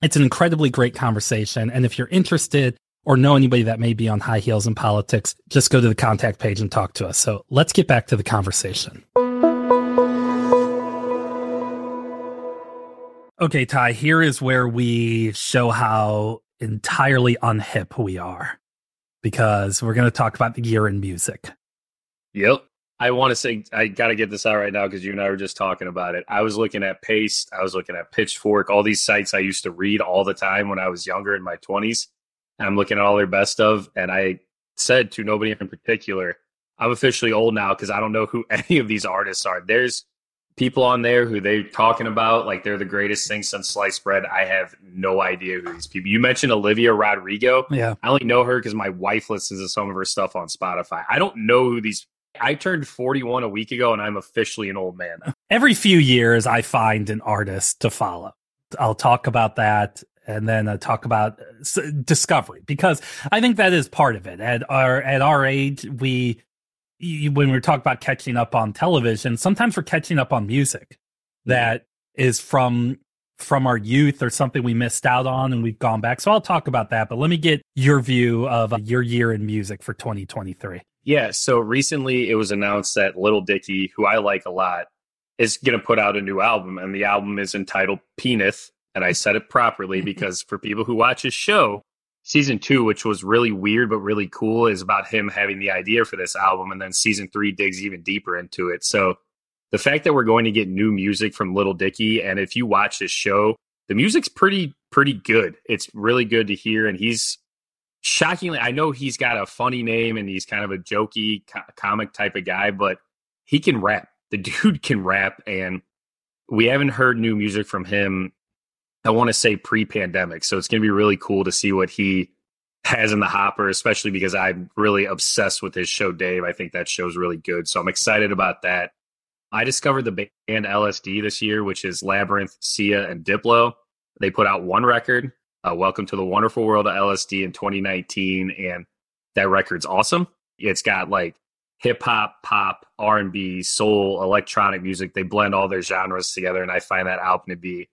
it's an incredibly great conversation. And if you're interested or know anybody that may be on high heels in politics, just go to the contact page and talk to us. So let's get back to the conversation. Okay, Ty, here is where we show how entirely unhip we are because we're going to talk about the year in music. Yep. I want to say, I got to get this out right now because you and I were just talking about it. I was looking at Paste, I was looking at Pitchfork, all these sites I used to read all the time when I was younger in my 20s. I'm looking at all their best of, and I said to nobody in particular, I'm officially old now because I don't know who *laughs* any of these artists are. There's people on there who they're talking about like they're the greatest thing since sliced bread. I have no idea who these people. You mentioned Olivia Rodrigo. Yeah, I only know her because my wife listens to some of her stuff on Spotify. I don't know who these. I turned 41 a week ago and I'm officially an old man. *laughs* Every few years, I find an artist to follow. I'll talk about that and then uh, talk about uh, discovery because I think that is part of it. At our at our age, we when we talk about catching up on television, sometimes we're catching up on music that is from from our youth or something we missed out on and we've gone back. So I'll talk about that, but let me get your view of uh, your year in music for 2023. Yeah, so recently it was announced that Little Dicky, who I like a lot, is going to put out a new album and the album is entitled Peanut and I said it properly *laughs* because for people who watch his show, season two, which was really weird but really cool, is about him having the idea for this album, and then season three digs even deeper into it. So the fact that we're going to get new music from Little Dicky, and if you watch this show, the music's pretty pretty good. It's really good to hear, and he's shockingly. I know he's got a funny name and he's kind of a jokey co- comic type of guy, but he can rap. The *laughs* dude can rap, and we haven't heard new music from him I want to say pre pandemic. So it's going to be really cool to see what he has in the hopper, especially because I'm really obsessed with his show, Dave. I think that show's really good. So I'm excited about that. I discovered the band LSD this year, which is Labrinth, Sia, and Diplo. They put out one record, uh, Welcome to the Wonderful World of LSD in 2019. And that record's awesome. It's got like hip hop, pop, R&B, soul, electronic music. They blend all their genres together. And I find that album to be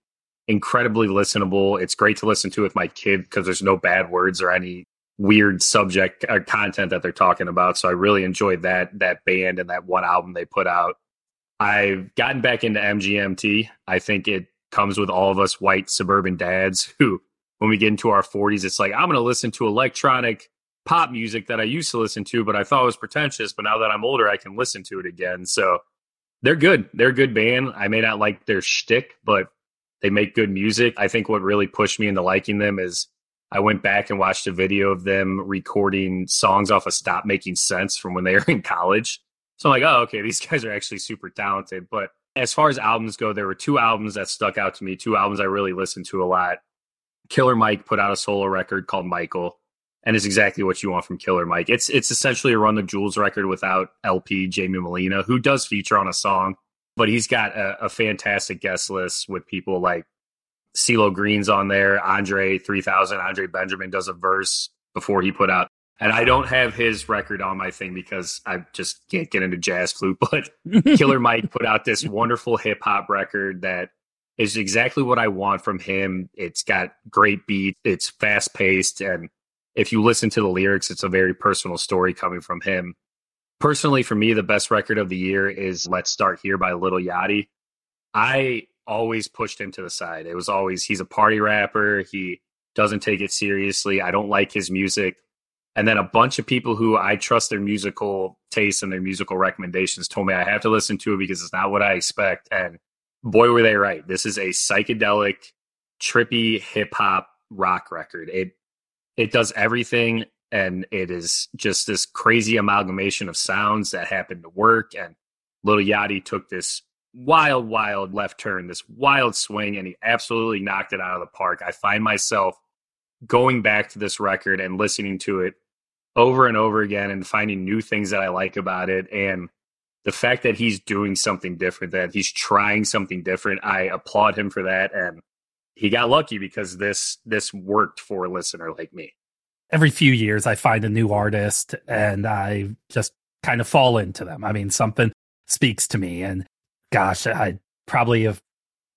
incredibly listenable. It's great to listen to with my kid because there's no bad words or any weird subject or content that they're talking about. So I really enjoyed that that band and that one album they put out. I've gotten back into MGMT. I think it comes with all of us white suburban dads *laughs* who when we get into our 40s it's like I'm going to listen to electronic pop music that I used to listen to, but I thought was pretentious. But now that I'm older, I can listen to it again. So they're good. They're a good band. I may not like their shtick, but they make good music. I think what really pushed me into liking them is I went back and watched a video of them recording songs off of Stop Making Sense from when they were in college. So I'm like, oh, okay, these *laughs* guys are actually super talented. But as far as albums go, there were two albums that stuck out to me, two albums I really listened to a lot. Killer Mike put out a solo record called Michael, and it's exactly what you want from Killer Mike. It's it's essentially a Run the Jewels record without El-P Jaime Meline, who does feature on a song, but he's got a, a fantastic guest list with people like CeeLo Green's on there, Andre 3000, Andre Benjamin does a verse before he put out. And I don't have his record on my thing because I just can't get into jazz flute. *laughs* But Killer *laughs* Mike put out this wonderful hip hop record that is exactly what I want from him. It's got great beat, it's fast paced, and if you listen to the lyrics, it's a very personal story coming from him. Personally, for me, the best record of the year is Let's Start Here by Lil Yachty. I always pushed him to the side. It was always, he's a party rapper. He doesn't take it seriously. I don't like his music. And then a bunch of people who I trust their musical tastes and their musical recommendations told me I have to listen to it because it's not what I expect. And boy, were they right. This is a psychedelic, trippy hip hop rock record. It it does everything and it is just this crazy amalgamation of sounds that happen to work and Lil Yachty took this wild wild left turn this wild swing and he absolutely knocked it out of the park i find myself going back to this record and listening to it over and over again and finding new things that i like about it and the fact that he's doing something different that he's trying something different i applaud him for that and he got lucky because this this worked for a listener like me. Every few years, I find a new artist and I just kind of fall into them. I mean, something speaks to me, and gosh, I probably have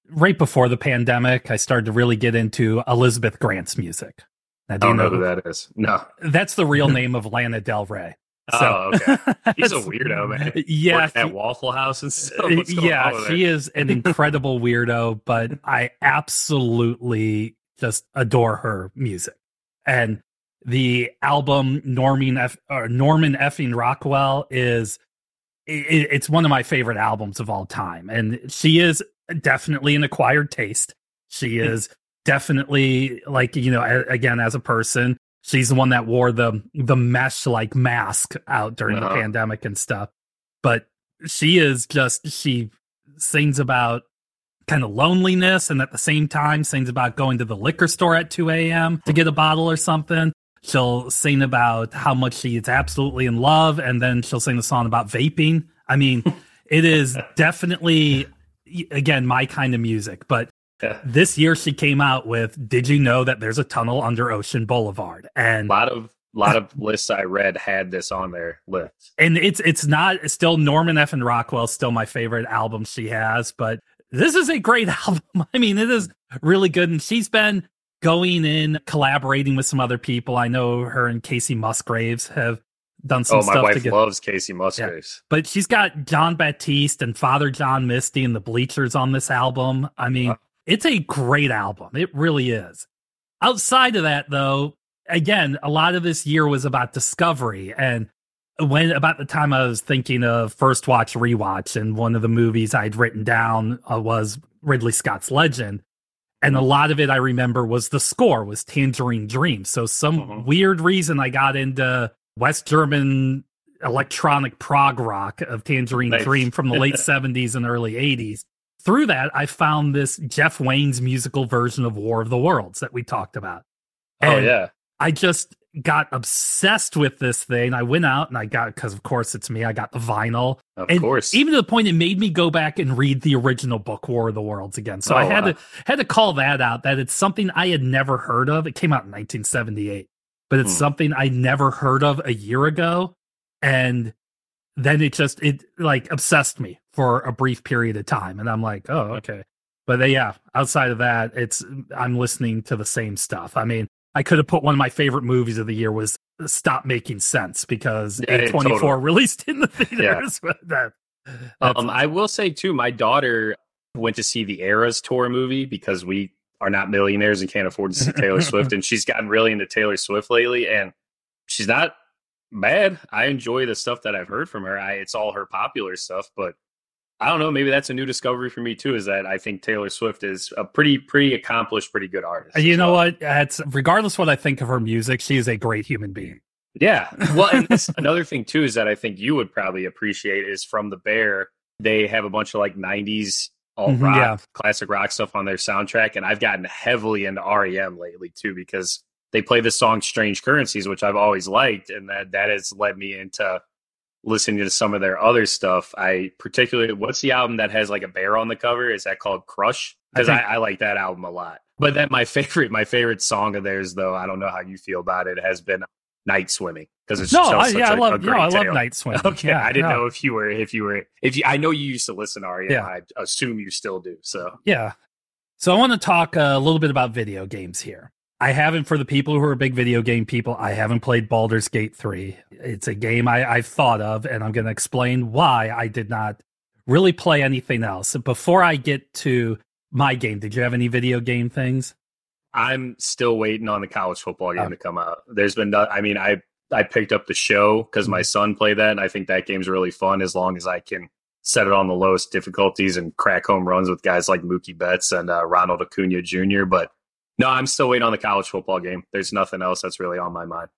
right before the pandemic, I started to really get into Elizabeth Grant's music. Now, do I don't know, know who that is. No, that's the real *laughs* name of Lana Del Rey. Oh, so, oh, okay. *laughs* He's a weirdo, man. *laughs* Yeah, at Waffle House and stuff. Uh, yeah, she is an incredible weirdo, but I absolutely just adore her music. And the album Norman F, or Norman effing Rockwell is it, it's one of my favorite albums of all time, and she is definitely an acquired taste. She is definitely like you know again as a person she's the one that wore the the mesh like mask out during uh-huh. the pandemic and stuff. But she is just she sings about kind of loneliness and at the same time sings about going to the liquor store at 2 a.m. to get a bottle or something. She'll sing about how much she is absolutely in love, and then she'll sing the song about vaping. I mean, *laughs* it is definitely again my kind of music, but this year she came out with Did you know that there's a tunnel under Ocean Boulevard? And a lot of a lot of *laughs* lists I read had this on their list. And it's it's not it's still Norman F and Rockwell still my favorite album she has, but this is a great *laughs* album. I mean, it is really good and she's been going in collaborating with some other people. I know her and Kacey Musgraves have done some oh, stuff. Oh, my wife get, loves Kacey Musgraves. Yeah. But she's got Jon Batiste and Father John Misty and the Bleachers on this album. I mean, it's a great album. It really is. Outside of that, though, again, a lot of this year was about discovery. And when about the time I was thinking of first watch, rewatch, and one of the movies I'd written down uh, was Ridley Scott's Legend. And a lot of it I remember was the score was Tangerine Dream. So some mm-hmm. weird reason I got into West German electronic prog rock of Tangerine nice. Dream from the late *laughs* 70s and early 80s through that, I found this Jeff Wayne's musical version of War of the Worlds that we talked about. Oh, and oh, yeah. I just got obsessed with this thing. I went out and I got, because of course it's me, I got the vinyl. Of and course. Even to the point it made me go back and read the original book, War of the Worlds, again. So oh, I had wow. to had to call that out that it's something I had never heard of. It came out in 1978, but it's hmm. something I never heard of a year ago. And then it just it like obsessed me for a brief period of time and i'm like oh okay but uh, yeah outside of that it's i'm listening to the same stuff i mean i could have put one of my favorite movies of the year was stop making sense because yeah, a24 totally. released in the theaters yeah. that, um, i will say too my daughter went to see the eras tour movie because we are not millionaires and can't afford to see taylor *laughs* swift and she's gotten really into taylor swift lately and she's not bad. I enjoy the stuff that I've heard from her. I, it's all her popular stuff, but I don't know. Maybe that's a new discovery for me too. Is that I think Taylor Swift is a pretty, pretty accomplished, pretty good artist. You know well. what? It's regardless what I think of her music, she is a great human being. Yeah. Well, and *laughs* another thing too is that I think you would probably appreciate is from the Bear. They have a bunch of like '90s alt mm-hmm, rock, yeah. classic rock stuff on their soundtrack, and I've gotten heavily into REM lately too because they play the song "Strange Currencies," which I've always liked, and that that has led me into listening to some of their other stuff. I particularly, what's the album that has like a bear on the cover? Is that called Crush? Because I, I, I, like that album a lot. But then my *laughs* favorite, my favorite song of theirs, though, I don't know how you feel about it, has been Night Swimming because it's no, I, yeah, a, I love, no, I love Night Swimming. *laughs* Okay, yeah, I didn't no. know if you were, if you were, if you, I know you used to listen to REM. Yeah. I assume you still do. So yeah. So I want to talk a little bit about video games here. I haven't, for the people who are big video game people, I haven't played Baldur's Gate 3. It's a game I, I've thought of, and I'm going to explain why I did not really play anything else. Before I get to my game, did you have any video game things? I'm still waiting on the college football game oh. to come out. There's been, I mean, I I picked up the show because my mm-hmm. son played that, and I think that game's really fun as long as I can set it on the lowest difficulties and crack home runs with guys like Mookie Betts and uh, Ronald Acuna Jr. But no, I'm still waiting on the college football game. There's nothing else that's really on my mind.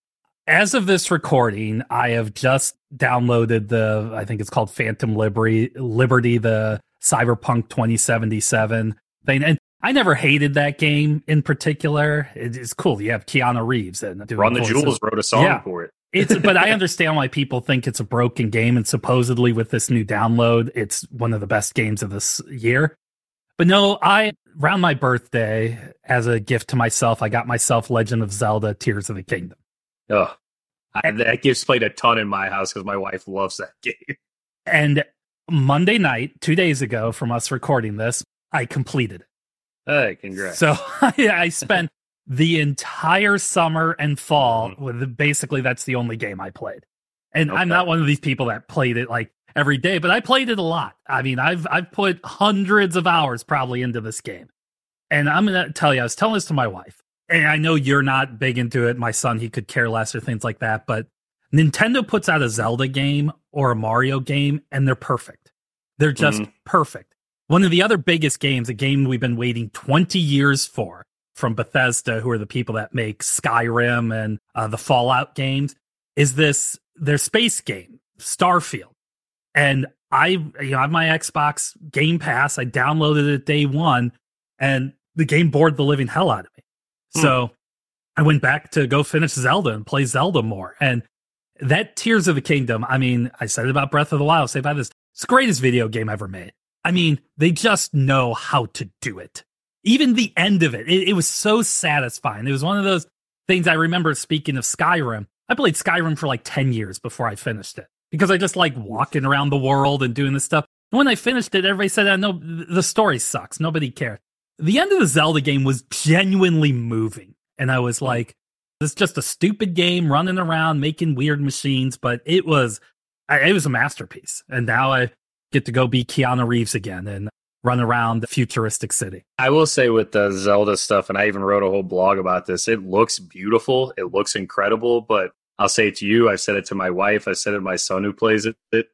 As of this recording, I have just downloaded the I think it's called Phantom Liberty, Liberty, the Cyberpunk 2077 thing. And I never hated that game in particular. It's cool. You have Keanu Reeves and Run the Jewels wrote a song yeah. for it. it's but I *laughs* understand why people think it's a broken game, and supposedly with this new download, it's one of the best games of this year. But no, I around my birthday, as a gift to myself, I got myself Legend of Zelda: Tears of the Kingdom. Oh, I, that gift's played a ton in my house because my wife loves that *laughs* game. And Monday night, two days ago, from us recording this, I completed it. Hey, congrats! So *laughs* I spent the entire summer and fall mm-hmm. with basically that's the only game I played. And okay. I'm not one of these people that played it like every day, but I played it a lot. I mean, I've I've put hundreds of hours probably into this game. And I'm gonna tell you, I was telling this to my wife, and I know you're not big into it. My son, he could care less or things like that, but Nintendo puts out a Zelda game or a Mario game, and they're perfect. They're just mm-hmm. perfect. One of the other biggest games, a game we've been waiting 20 years for from Bethesda, who are the people that make Skyrim and uh, the Fallout games, is this their space game, Starfield. And I, you know, I have my Xbox Game Pass. I downloaded it day one, and the game bored the living hell out of me. Hmm. So I went back to go finish Zelda and play Zelda more. And that Tears of the Kingdom, I mean, I said it about Breath of the Wild, say about this, it's the greatest video game ever made. I mean, they just know how to do it. Even the end of it, it, it was so satisfying. It was one of those things I remember speaking of Skyrim. I played Skyrim for like 10 years before I finished it because I just like walking around the world and doing this stuff. And when I finished it, everybody said, oh, "No, the story sucks. Nobody cared." The end of the Zelda game was genuinely moving, and I was like, "This is just a stupid game running around making weird machines," but it was, it was a masterpiece. And now I get to go be Keanu Reeves again and run around the futuristic city. I will say with the Zelda stuff, and I even wrote a whole blog about this. It looks beautiful. It looks incredible, but I'll say it to you. I've said it to my wife. I've said it to my son who plays it. it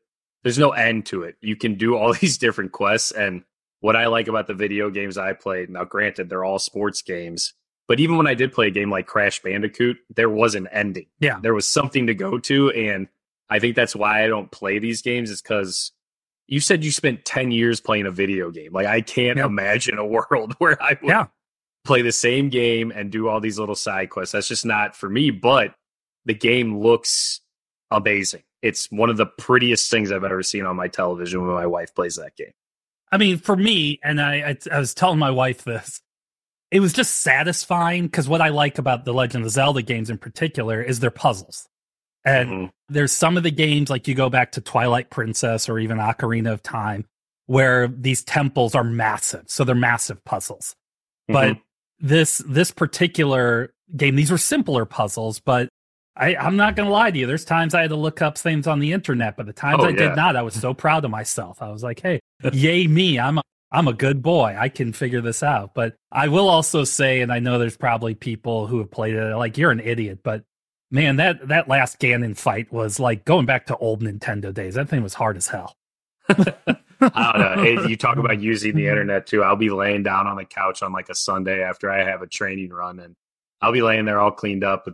there's no end to it. You can do all *laughs* these different quests. And what I like about the video games I played, now granted, they're all sports games, but even when I did play a game like Crash Bandicoot, there was an ending. Yeah. There was something to go to. And I think that's why I don't play these games, is because you said you spent 10 years playing a video game. Like, I can't imagine a *laughs* world *laughs* where I would yeah. play the same game and do all these little side quests. That's just not for me. But the game looks amazing. It's one of the prettiest things I've ever seen on my television when my wife plays that game. I mean, for me, and I, I, I was telling my wife this, it was just satisfying because what I like about the Legend of Zelda games in particular is their puzzles. And mm-hmm. there's some of the games, like you go back to Twilight Princess or even Ocarina of Time, where these temples are massive. So they're massive puzzles. Mm-hmm. But this this particular game, these were simpler puzzles, but I, I'm not gonna lie to you. There's times I had to look up things on the internet, but the times oh, I yeah. did not, I was so proud of myself. I was like, "Hey, yay me! I'm a, I'm a good boy. I can figure this out." But I will also say, and I know there's probably people who have played it like you're an idiot, but Man, that that last Ganon fight was like going back to old Nintendo days. That thing was hard as hell. *laughs* I don't know. you talk about using the internet too. I'll be laying down on the couch on like a Sunday after I have a training run, and I'll be laying there all cleaned up,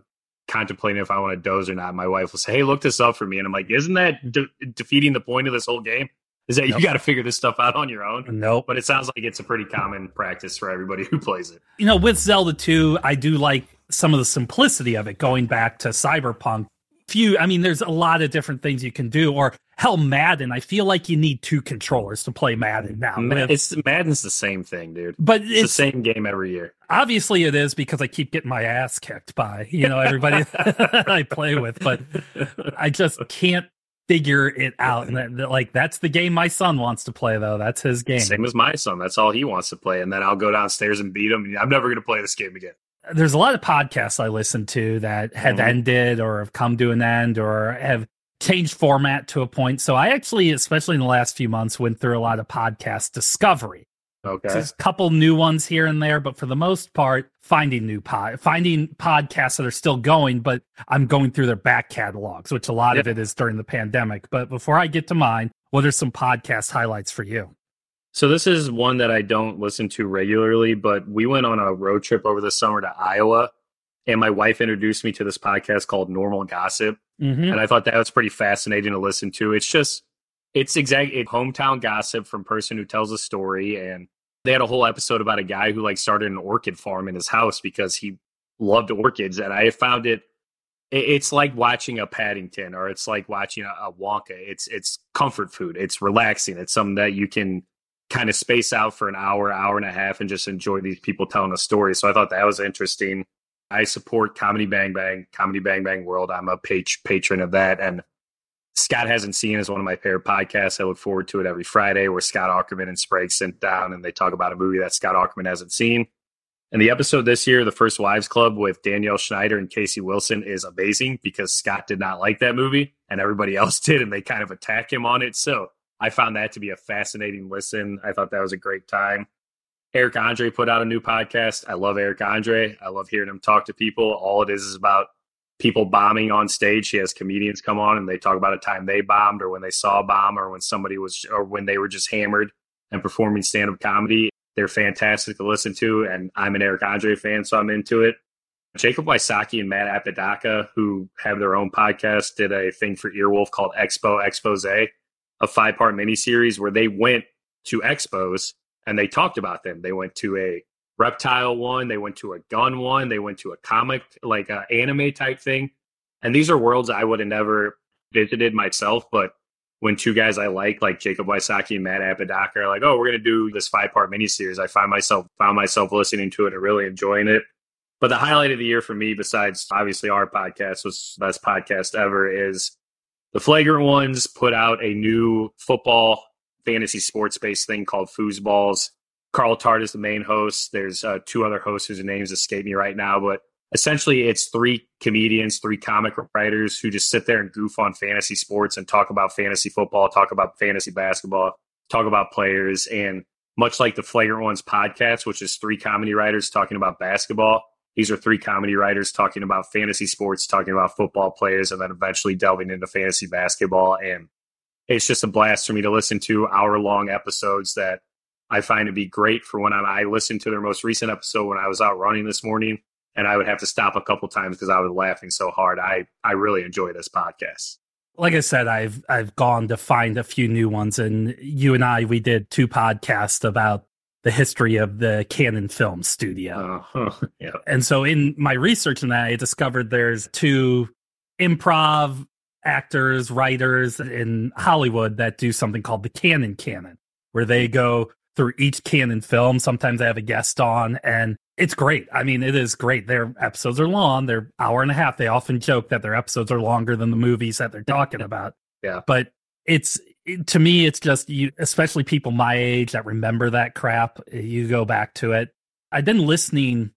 contemplating if I want to doze or not. My wife will say, "Hey, look this up for me," and I'm like, "Isn't that de- defeating the point of this whole game? Is that nope. you got to figure this stuff out on your own?" Nope. But it sounds like it's a pretty common practice for everybody who plays it. You know, with Zelda 2, I do like some of the simplicity of it, going back to Cyberpunk few i mean there's a lot of different things you can do or hell madden. I feel like you need two controllers to play madden now Man. it's madden's the same thing dude. But it's, it's, the same game every year. Obviously it is because i keep getting my ass kicked by you know everybody *laughs* *laughs* i play with but i just can't figure it out. And that, that, like that's the game my son wants to play though. That's his game. Same as my son. That's all he wants to play. And then i'll go downstairs and beat him. I'm never going to play this game again. There's a lot of podcasts I listen to that have mm-hmm. ended or have come to an end or have changed format to a point. So I actually, especially in the last few months, went through a lot of podcast discovery. Okay. So there's a couple new ones here and there, but for the most part, finding new pod, finding podcasts that are still going, but I'm going through their back catalogs, which a lot of it is during the pandemic. But before I get to mine, what are some podcast highlights for you? So this is one that I don't listen to regularly, but we went on a road trip over the summer to Iowa, and my wife introduced me to this podcast called Normal Gossip, mm-hmm. and I thought that was pretty fascinating to listen to. It's just it's exactly hometown gossip from person who tells a story, and they had a whole episode about a guy who like started an orchid farm in his house because he loved orchids, and I found it it's like watching a Paddington or it's like watching a, Wonka. It's it's comfort food. It's relaxing. It's something that you can kind of space out for an hour, hour and a half, and just enjoy these people telling a story. So I thought that was interesting. I support Comedy Bang Bang, Comedy Bang Bang World. I'm a page, patron of that. And Scott Hasn't Seen is one of my favorite podcasts. I look forward to it every Friday where Scott Aukerman and Sprague sit down and they talk about a movie that Scott Aukerman hasn't seen. And the episode this year, The First Wives Club with Danielle Schneider and Casey Wilson, is amazing because Scott did not like that movie and everybody *laughs* else did, and they kind of attack him on it. So I found that to be a fascinating listen. I thought that was a great time. Eric Andre put out a new podcast. I love Eric Andre. I love hearing him talk to people. All it is is about people bombing on stage. He has comedians come on and they talk about a time they bombed or when they saw a bomb or when somebody was or when they were just hammered and performing stand up comedy. They're fantastic to listen to. And I'm an Eric Andre fan, so I'm into it. Jacob Wysocki and Matt Apodaca, who have their own podcast, did a thing for Earwolf called Expo Expose a five part miniseries where they went to expos and they talked about them. They went to a reptile one, they went to a gun one, they went to a comic, like an anime type thing. And these are worlds I would have never visited myself, but when two guys I like, like Jacob Wysocki and Matt Apodaca, are like, "Oh, we're gonna do this five part miniseries," I find myself found myself listening to it and really enjoying it. But the highlight of the year for me, besides obviously our podcast, was best podcast ever, is the flagrant ones put out a new football fantasy sports based thing called Foosballs. Carl Tart is the main host. There's uh, two other hosts whose names escape me right now, but essentially it's three comedians, three comic writers who just sit there and goof on fantasy sports and talk about fantasy football, talk about fantasy basketball, talk about players. And much like the Flagrant Ones podcast, which is three comedy writers talking about basketball, these are three comedy writers talking about fantasy sports, talking about football players, and then eventually delving into fantasy basketball. And it's just a blast for me to listen to hour long episodes that I find to be great for when I'm, I listened to their most recent episode when I was out running this morning and I would have to stop a couple times because I was laughing so hard. I, I really enjoy this podcast. Like I said, I've I've gone to find a few new ones, and you and I we did two podcasts about the history of the Cannon Film Studio. Uh-huh. *laughs* Yeah. And so in my research in that, I discovered there's two improv actors, writers in Hollywood that do something called the Cannon Canon, where they go through each Cannon film. Sometimes they have a guest on, and it's great. I mean, it is great. Their episodes are long, they're hour and a half. They often joke that their episodes are longer than the movies that they're talking about. Yeah. But it's to me, it's just you, especially people my age that remember that crap. You go back to it. I've been listening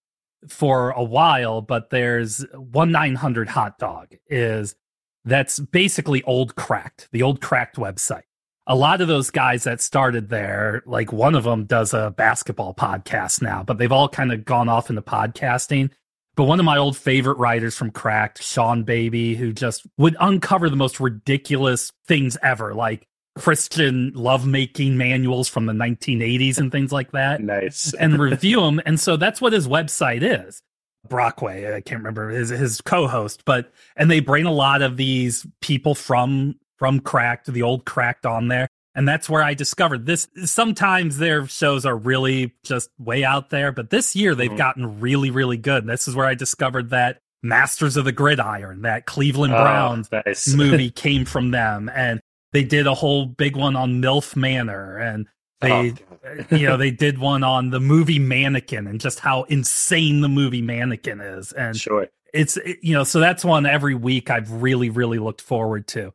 for a while, but there's one nine hundred hot dog is that's basically old cracked, the old cracked website. A lot of those guys that started there, like one of them does a basketball podcast now, but they've all kind of gone off into podcasting. But one of my old favorite writers from Cracked, Sean Baby, who just would uncover the most ridiculous things ever, like Christian lovemaking manuals from the 1980s and things like that. Nice. and *laughs* review them. And so that's what his website is. Brockway, I can't remember his his co-host, but and they bring a lot of these people from from Cracked, the old Cracked on there. And that's where I discovered this. Sometimes their shows are really just way out there, but this year they've mm-hmm. gotten really, really good. And this is where I discovered that Masters of the Gridiron, that Cleveland oh, Browns nice. movie came from them. And they did a whole big one on MILF Manor. And they, oh, you know, they did one on the movie Mannequin and just how insane the movie Mannequin is. And sure. it's, you know, so that's one every week I've really, really looked forward to.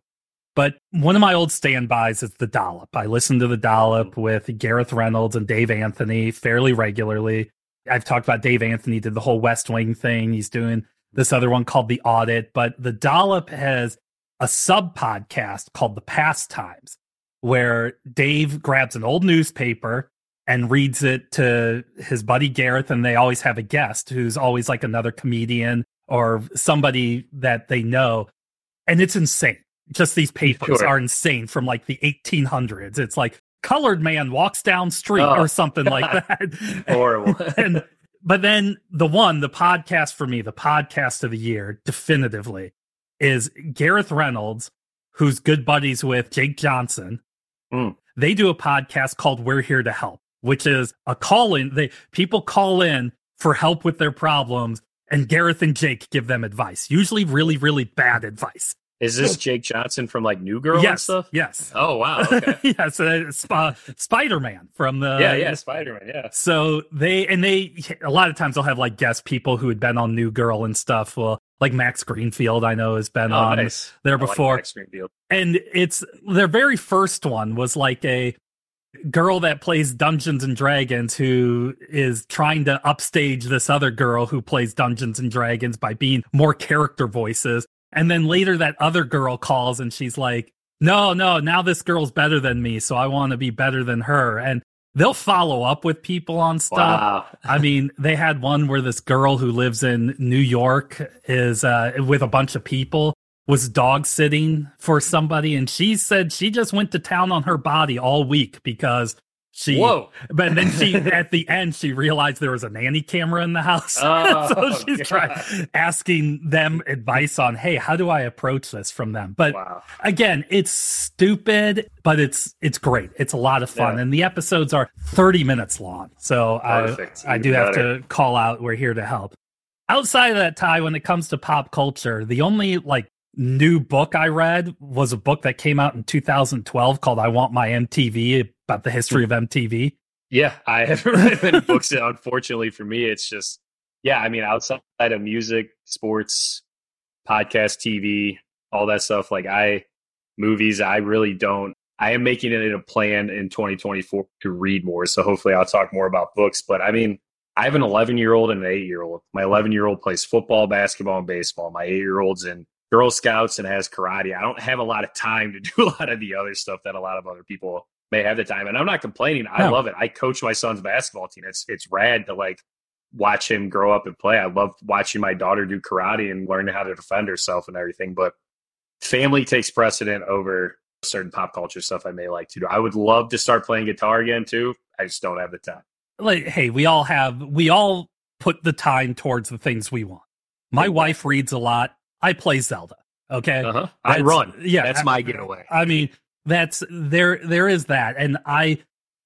But one of my old standbys is the Dollop. I listen to the Dollop mm. with Gareth Reynolds and Dave Anthony fairly regularly. I've talked about Dave Anthony did the whole West Wing thing. He's doing this other one called The Audit, but the Dollop has a sub podcast called The Pastimes, where Dave grabs an old newspaper and reads it to his buddy Gareth, and they always have a guest who's always like another comedian or somebody that they know. And it's insane. Just these papers sure. are insane from like the 1800s. It's like colored man walks down street oh. or something like *laughs* that. Horrible. *laughs* and but then the one, the podcast for me, the podcast of the year, definitively, is Gareth Reynolds, who's good buddies with Jake Johnson. Mm. They do a podcast called We're Here to Help, which is a call in. They people call in for help with their problems, and Gareth and Jake give them advice, usually really, really bad advice. Is this Jake Johnson from like New Girl yes, and stuff? Yes. Oh wow. *laughs* Okay. yes, uh, Sp- Spider Man from the yeah yeah Spider Man yeah. So they and they a lot of times they'll have like guest people who had been on New Girl and stuff. Well, like Max Greenfield, I know has been oh, on nice. there before. Like Max Greenfield. And it's their very first one was like a girl that plays Dungeons and Dragons who is trying to upstage this other girl who plays Dungeons and Dragons by being more character voices and then later that other girl calls and she's like, no, no, now this girl's better than me. So I want to be better than her. And they'll follow up with people on stuff. Wow. I mean, they had one where this girl who lives in New York is uh, with a bunch of people was dog sitting for somebody and she said she just went to town on her body all week because she Whoa. But then she *laughs* at the end she realized there was a nanny camera in the house. *laughs* Oh, so she's trying asking them advice on, hey, how do I approach this from them? But wow. again, it's stupid, but it's it's great. It's a lot of fun. Yeah. And the episodes are 30 minutes long. So Perfect. I I do better. have to call out we're here to help. Outside of that, Ty when it comes to pop culture, the only like new book I read was a book that came out in 2012 called I Want My MTV about the history of MTV. Yeah, I haven't read many *laughs* books. Unfortunately for me, it's just, yeah, I mean, outside of music, sports, podcast, TV, all that stuff, like I, movies, I really don't. I am making it a plan in 2024 to read more. So hopefully I'll talk more about books. But I mean, I have an 11 year old and an eight year old. My 11 year old plays football, basketball, and baseball. My eight year old's in Girl Scouts and has karate. I don't have a lot of time to *laughs* do a lot of the other stuff that a lot of other people may have the time. And I'm not complaining. I no. love it. I coach my son's basketball team. It's it's rad to like watch him grow up and play. I love watching my daughter do karate and learning how to defend herself and everything. But family takes precedent over certain pop culture stuff I may like to do. I would love to start playing guitar again too. I just don't have the time. Like, hey, we all have we all put the time towards the things we want. My wife reads a lot. I play Zelda. Okay. Uh-huh. I run. Yeah. That's my getaway. I mean, that's there there is that. And I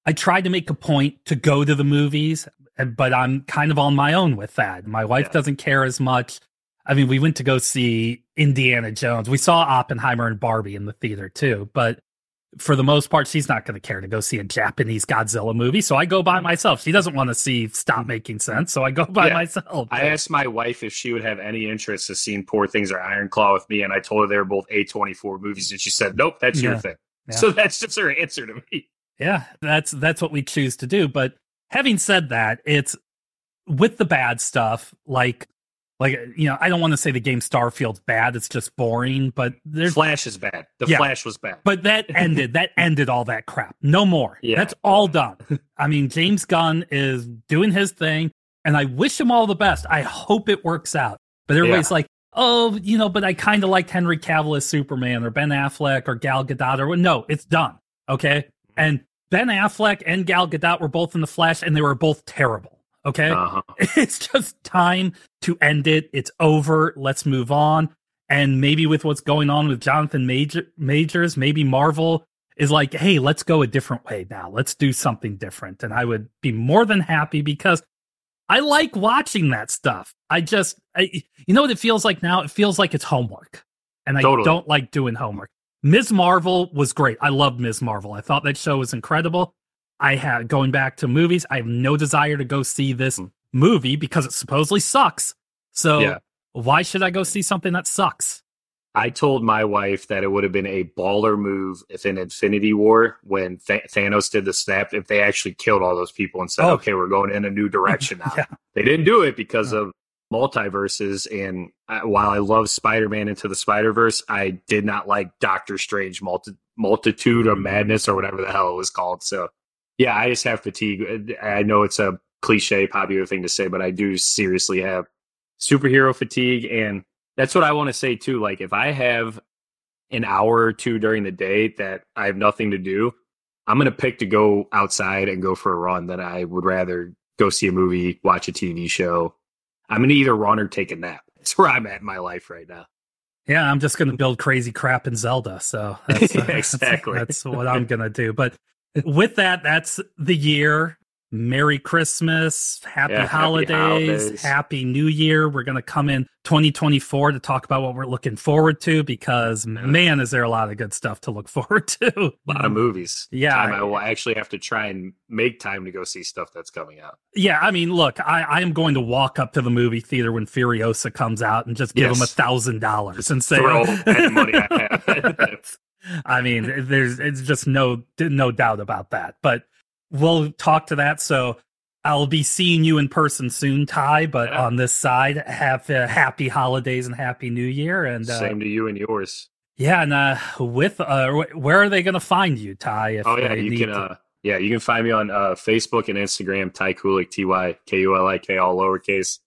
I tried to make a point to go to the movies, but I'm kind of on my own with that. My wife yeah. doesn't care as much. I mean, we went to go see Indiana Jones. We saw Oppenheimer and Barbie in the theater too, but for the most part, she's not going to care to go see a Japanese Godzilla movie. So I go by mm-hmm. myself. She doesn't want to see Stop Making Sense. So I go by yeah. myself. I asked my wife if she would have any interest in seeing Poor Things or Iron Claw with me. And I told her they were both A24 movies. And she said, nope, that's yeah. your thing. Yeah. So that's just her answer to me. Yeah, that's that's what we choose to do. But having said that, it's with the bad stuff, like like you know, I don't want to say the game Starfield's bad. It's just boring. But there's Flash is bad. The yeah, Flash was bad. But that *laughs* ended. that ended all that crap. No more. Yeah. That's all done. I mean, James Gunn is doing his thing. and I wish him all the best. I hope it works out. But everybody's yeah. like, oh, you know, but I kind of liked Henry Cavill as Superman or Ben Affleck or Gal Gadot or no, it's done. Okay. Mm-hmm. And Ben Affleck and Gal Gadot were both in the Flash and they were both terrible. Okay. Uh-huh. *laughs* It's just time to end it. It's over. Let's move on. And maybe with what's going on with Jonathan Major- Majors, maybe Marvel is like, hey, let's go a different way now. Let's do something different. And I would be more than happy because I like watching that stuff. I just, I, you know what it feels like now? It feels like it's homework. And I totally. don't like doing homework. Ms. Marvel was great. I loved Ms. Marvel. I thought that show was incredible. I had going back to movies. I have no desire to go see this mm. movie because it supposedly sucks. So yeah. why should I go see something that sucks? I told my wife that it would have been a baller move if in Infinity War, when Th- Thanos did the snap, if they actually killed all those people and said, oh. "Okay, we're going in a new direction *laughs* now." yeah. They didn't do it because of multiverses. And I, while I love Spider-Man into the Spider-Verse, I did not like Doctor Strange multi- multitude of madness or whatever the hell it was called. So yeah, I just have fatigue. I know it's a cliche, popular thing to say, but I do seriously have superhero fatigue and that's what I want to say too. Like if I have an hour or two during the day that I have nothing to do, I'm going to pick to go outside and go for a run that I would rather go see a movie, watch a TV show. I'm going to either run or take a nap. *laughs* That's where I'm at in my life right now. Yeah, I'm just going to build crazy crap in Zelda. So that's, uh, *laughs* *laughs* exactly. That's, that's what I'm going to do. But with that, that's the year. Merry Christmas, happy, yeah, holidays, happy holidays, happy New Year. We're going to come in 2024 to talk about what we're looking forward to because, man, is there a lot of good stuff to look *laughs* forward to. A lot of movies. Yeah. Time I will actually have to try and make time to go see stuff that's coming out. Yeah. I mean, look, I, I am going to walk up to the movie theater when Furiosa comes out and just give yes. them a thousand dollars and say, *laughs* money *laughs* I mean, there's it's just no no doubt about that. But we'll talk to that. So I'll be seeing you in person soon, Ty. But yeah. on this side, have uh, happy holidays and happy New Year. And uh, same to you and yours. Yeah, and uh, with uh, where are they going to find you, Ty? If oh yeah, you can. Uh, yeah, you can find me on uh, Facebook and Instagram, Ty Kulik, T Y K U L I K, all lowercase.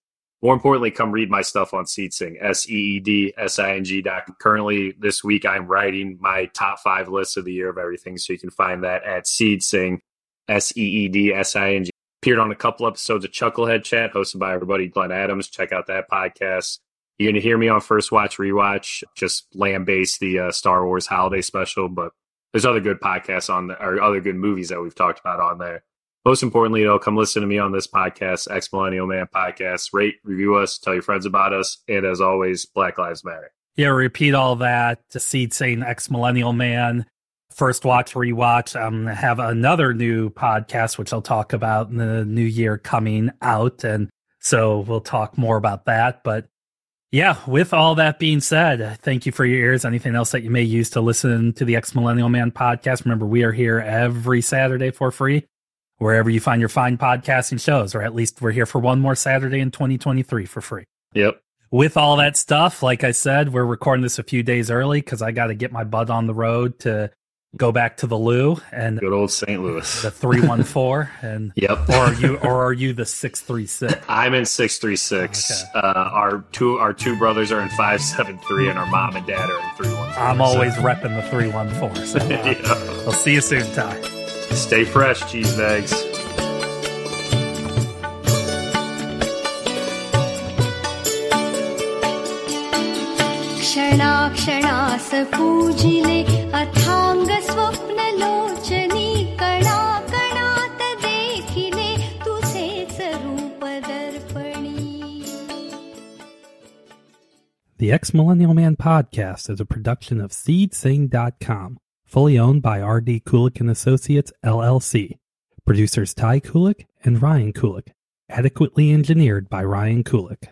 More importantly, come read my stuff on SeedSing, S E E D S I N G. Currently, this week, I'm writing my top five lists of the year of everything. So you can find that at SeedSing. S E E D S I N G. Appeared on a couple episodes of Chucklehead Chat, hosted by everybody Glenn Adams. Check out that podcast. You're going to hear me on First Watch Rewatch, just lambaste the uh, Star Wars holiday special, but there's other good podcasts on there, or other good movies that we've talked about on there. Most importantly, though, come listen to me on this podcast, Ex Millennial Man Podcast. Rate, review us, tell your friends about us, and as always, Black Lives Matter. Yeah, repeat all that. To SeedSing Ex Millennial Man first watch rewatch um have another new podcast which i'll talk about in the new year coming out and so we'll talk more about that but yeah with all that being said thank you for your ears anything else that you may use to listen to the ex millennial man podcast remember we are here every saturday for free wherever you find your fine podcasting shows or at least we're here for one more saturday in 2023 for free yep with all that stuff, like I said, we're recording this a few days early because I got to get my butt on the road to go back to the Lou and good old St. Louis, the three one four, and *laughs* yep. Or are you or are you the six three six? *laughs* I'm in six three six. Uh, our two our two brothers are in five seven three, and our mom and dad are in three one. I'm always so. repping the three one four. So *laughs* uh, yeah. I'll see you soon, Ty. Stay fresh, cheese bags. क्षणाक्षणास पूजिले अथांग स्वप्न लोचनी कणा कणात देखिले तुझेच रूप दर्पणी The Ex Millennial Man podcast is a production of SeedSing.com, fully owned by R.D. Kulik and Associates, LLC. Producers Ty Kulik and Ryan Kulik. Adequately engineered by Ryan Kulik.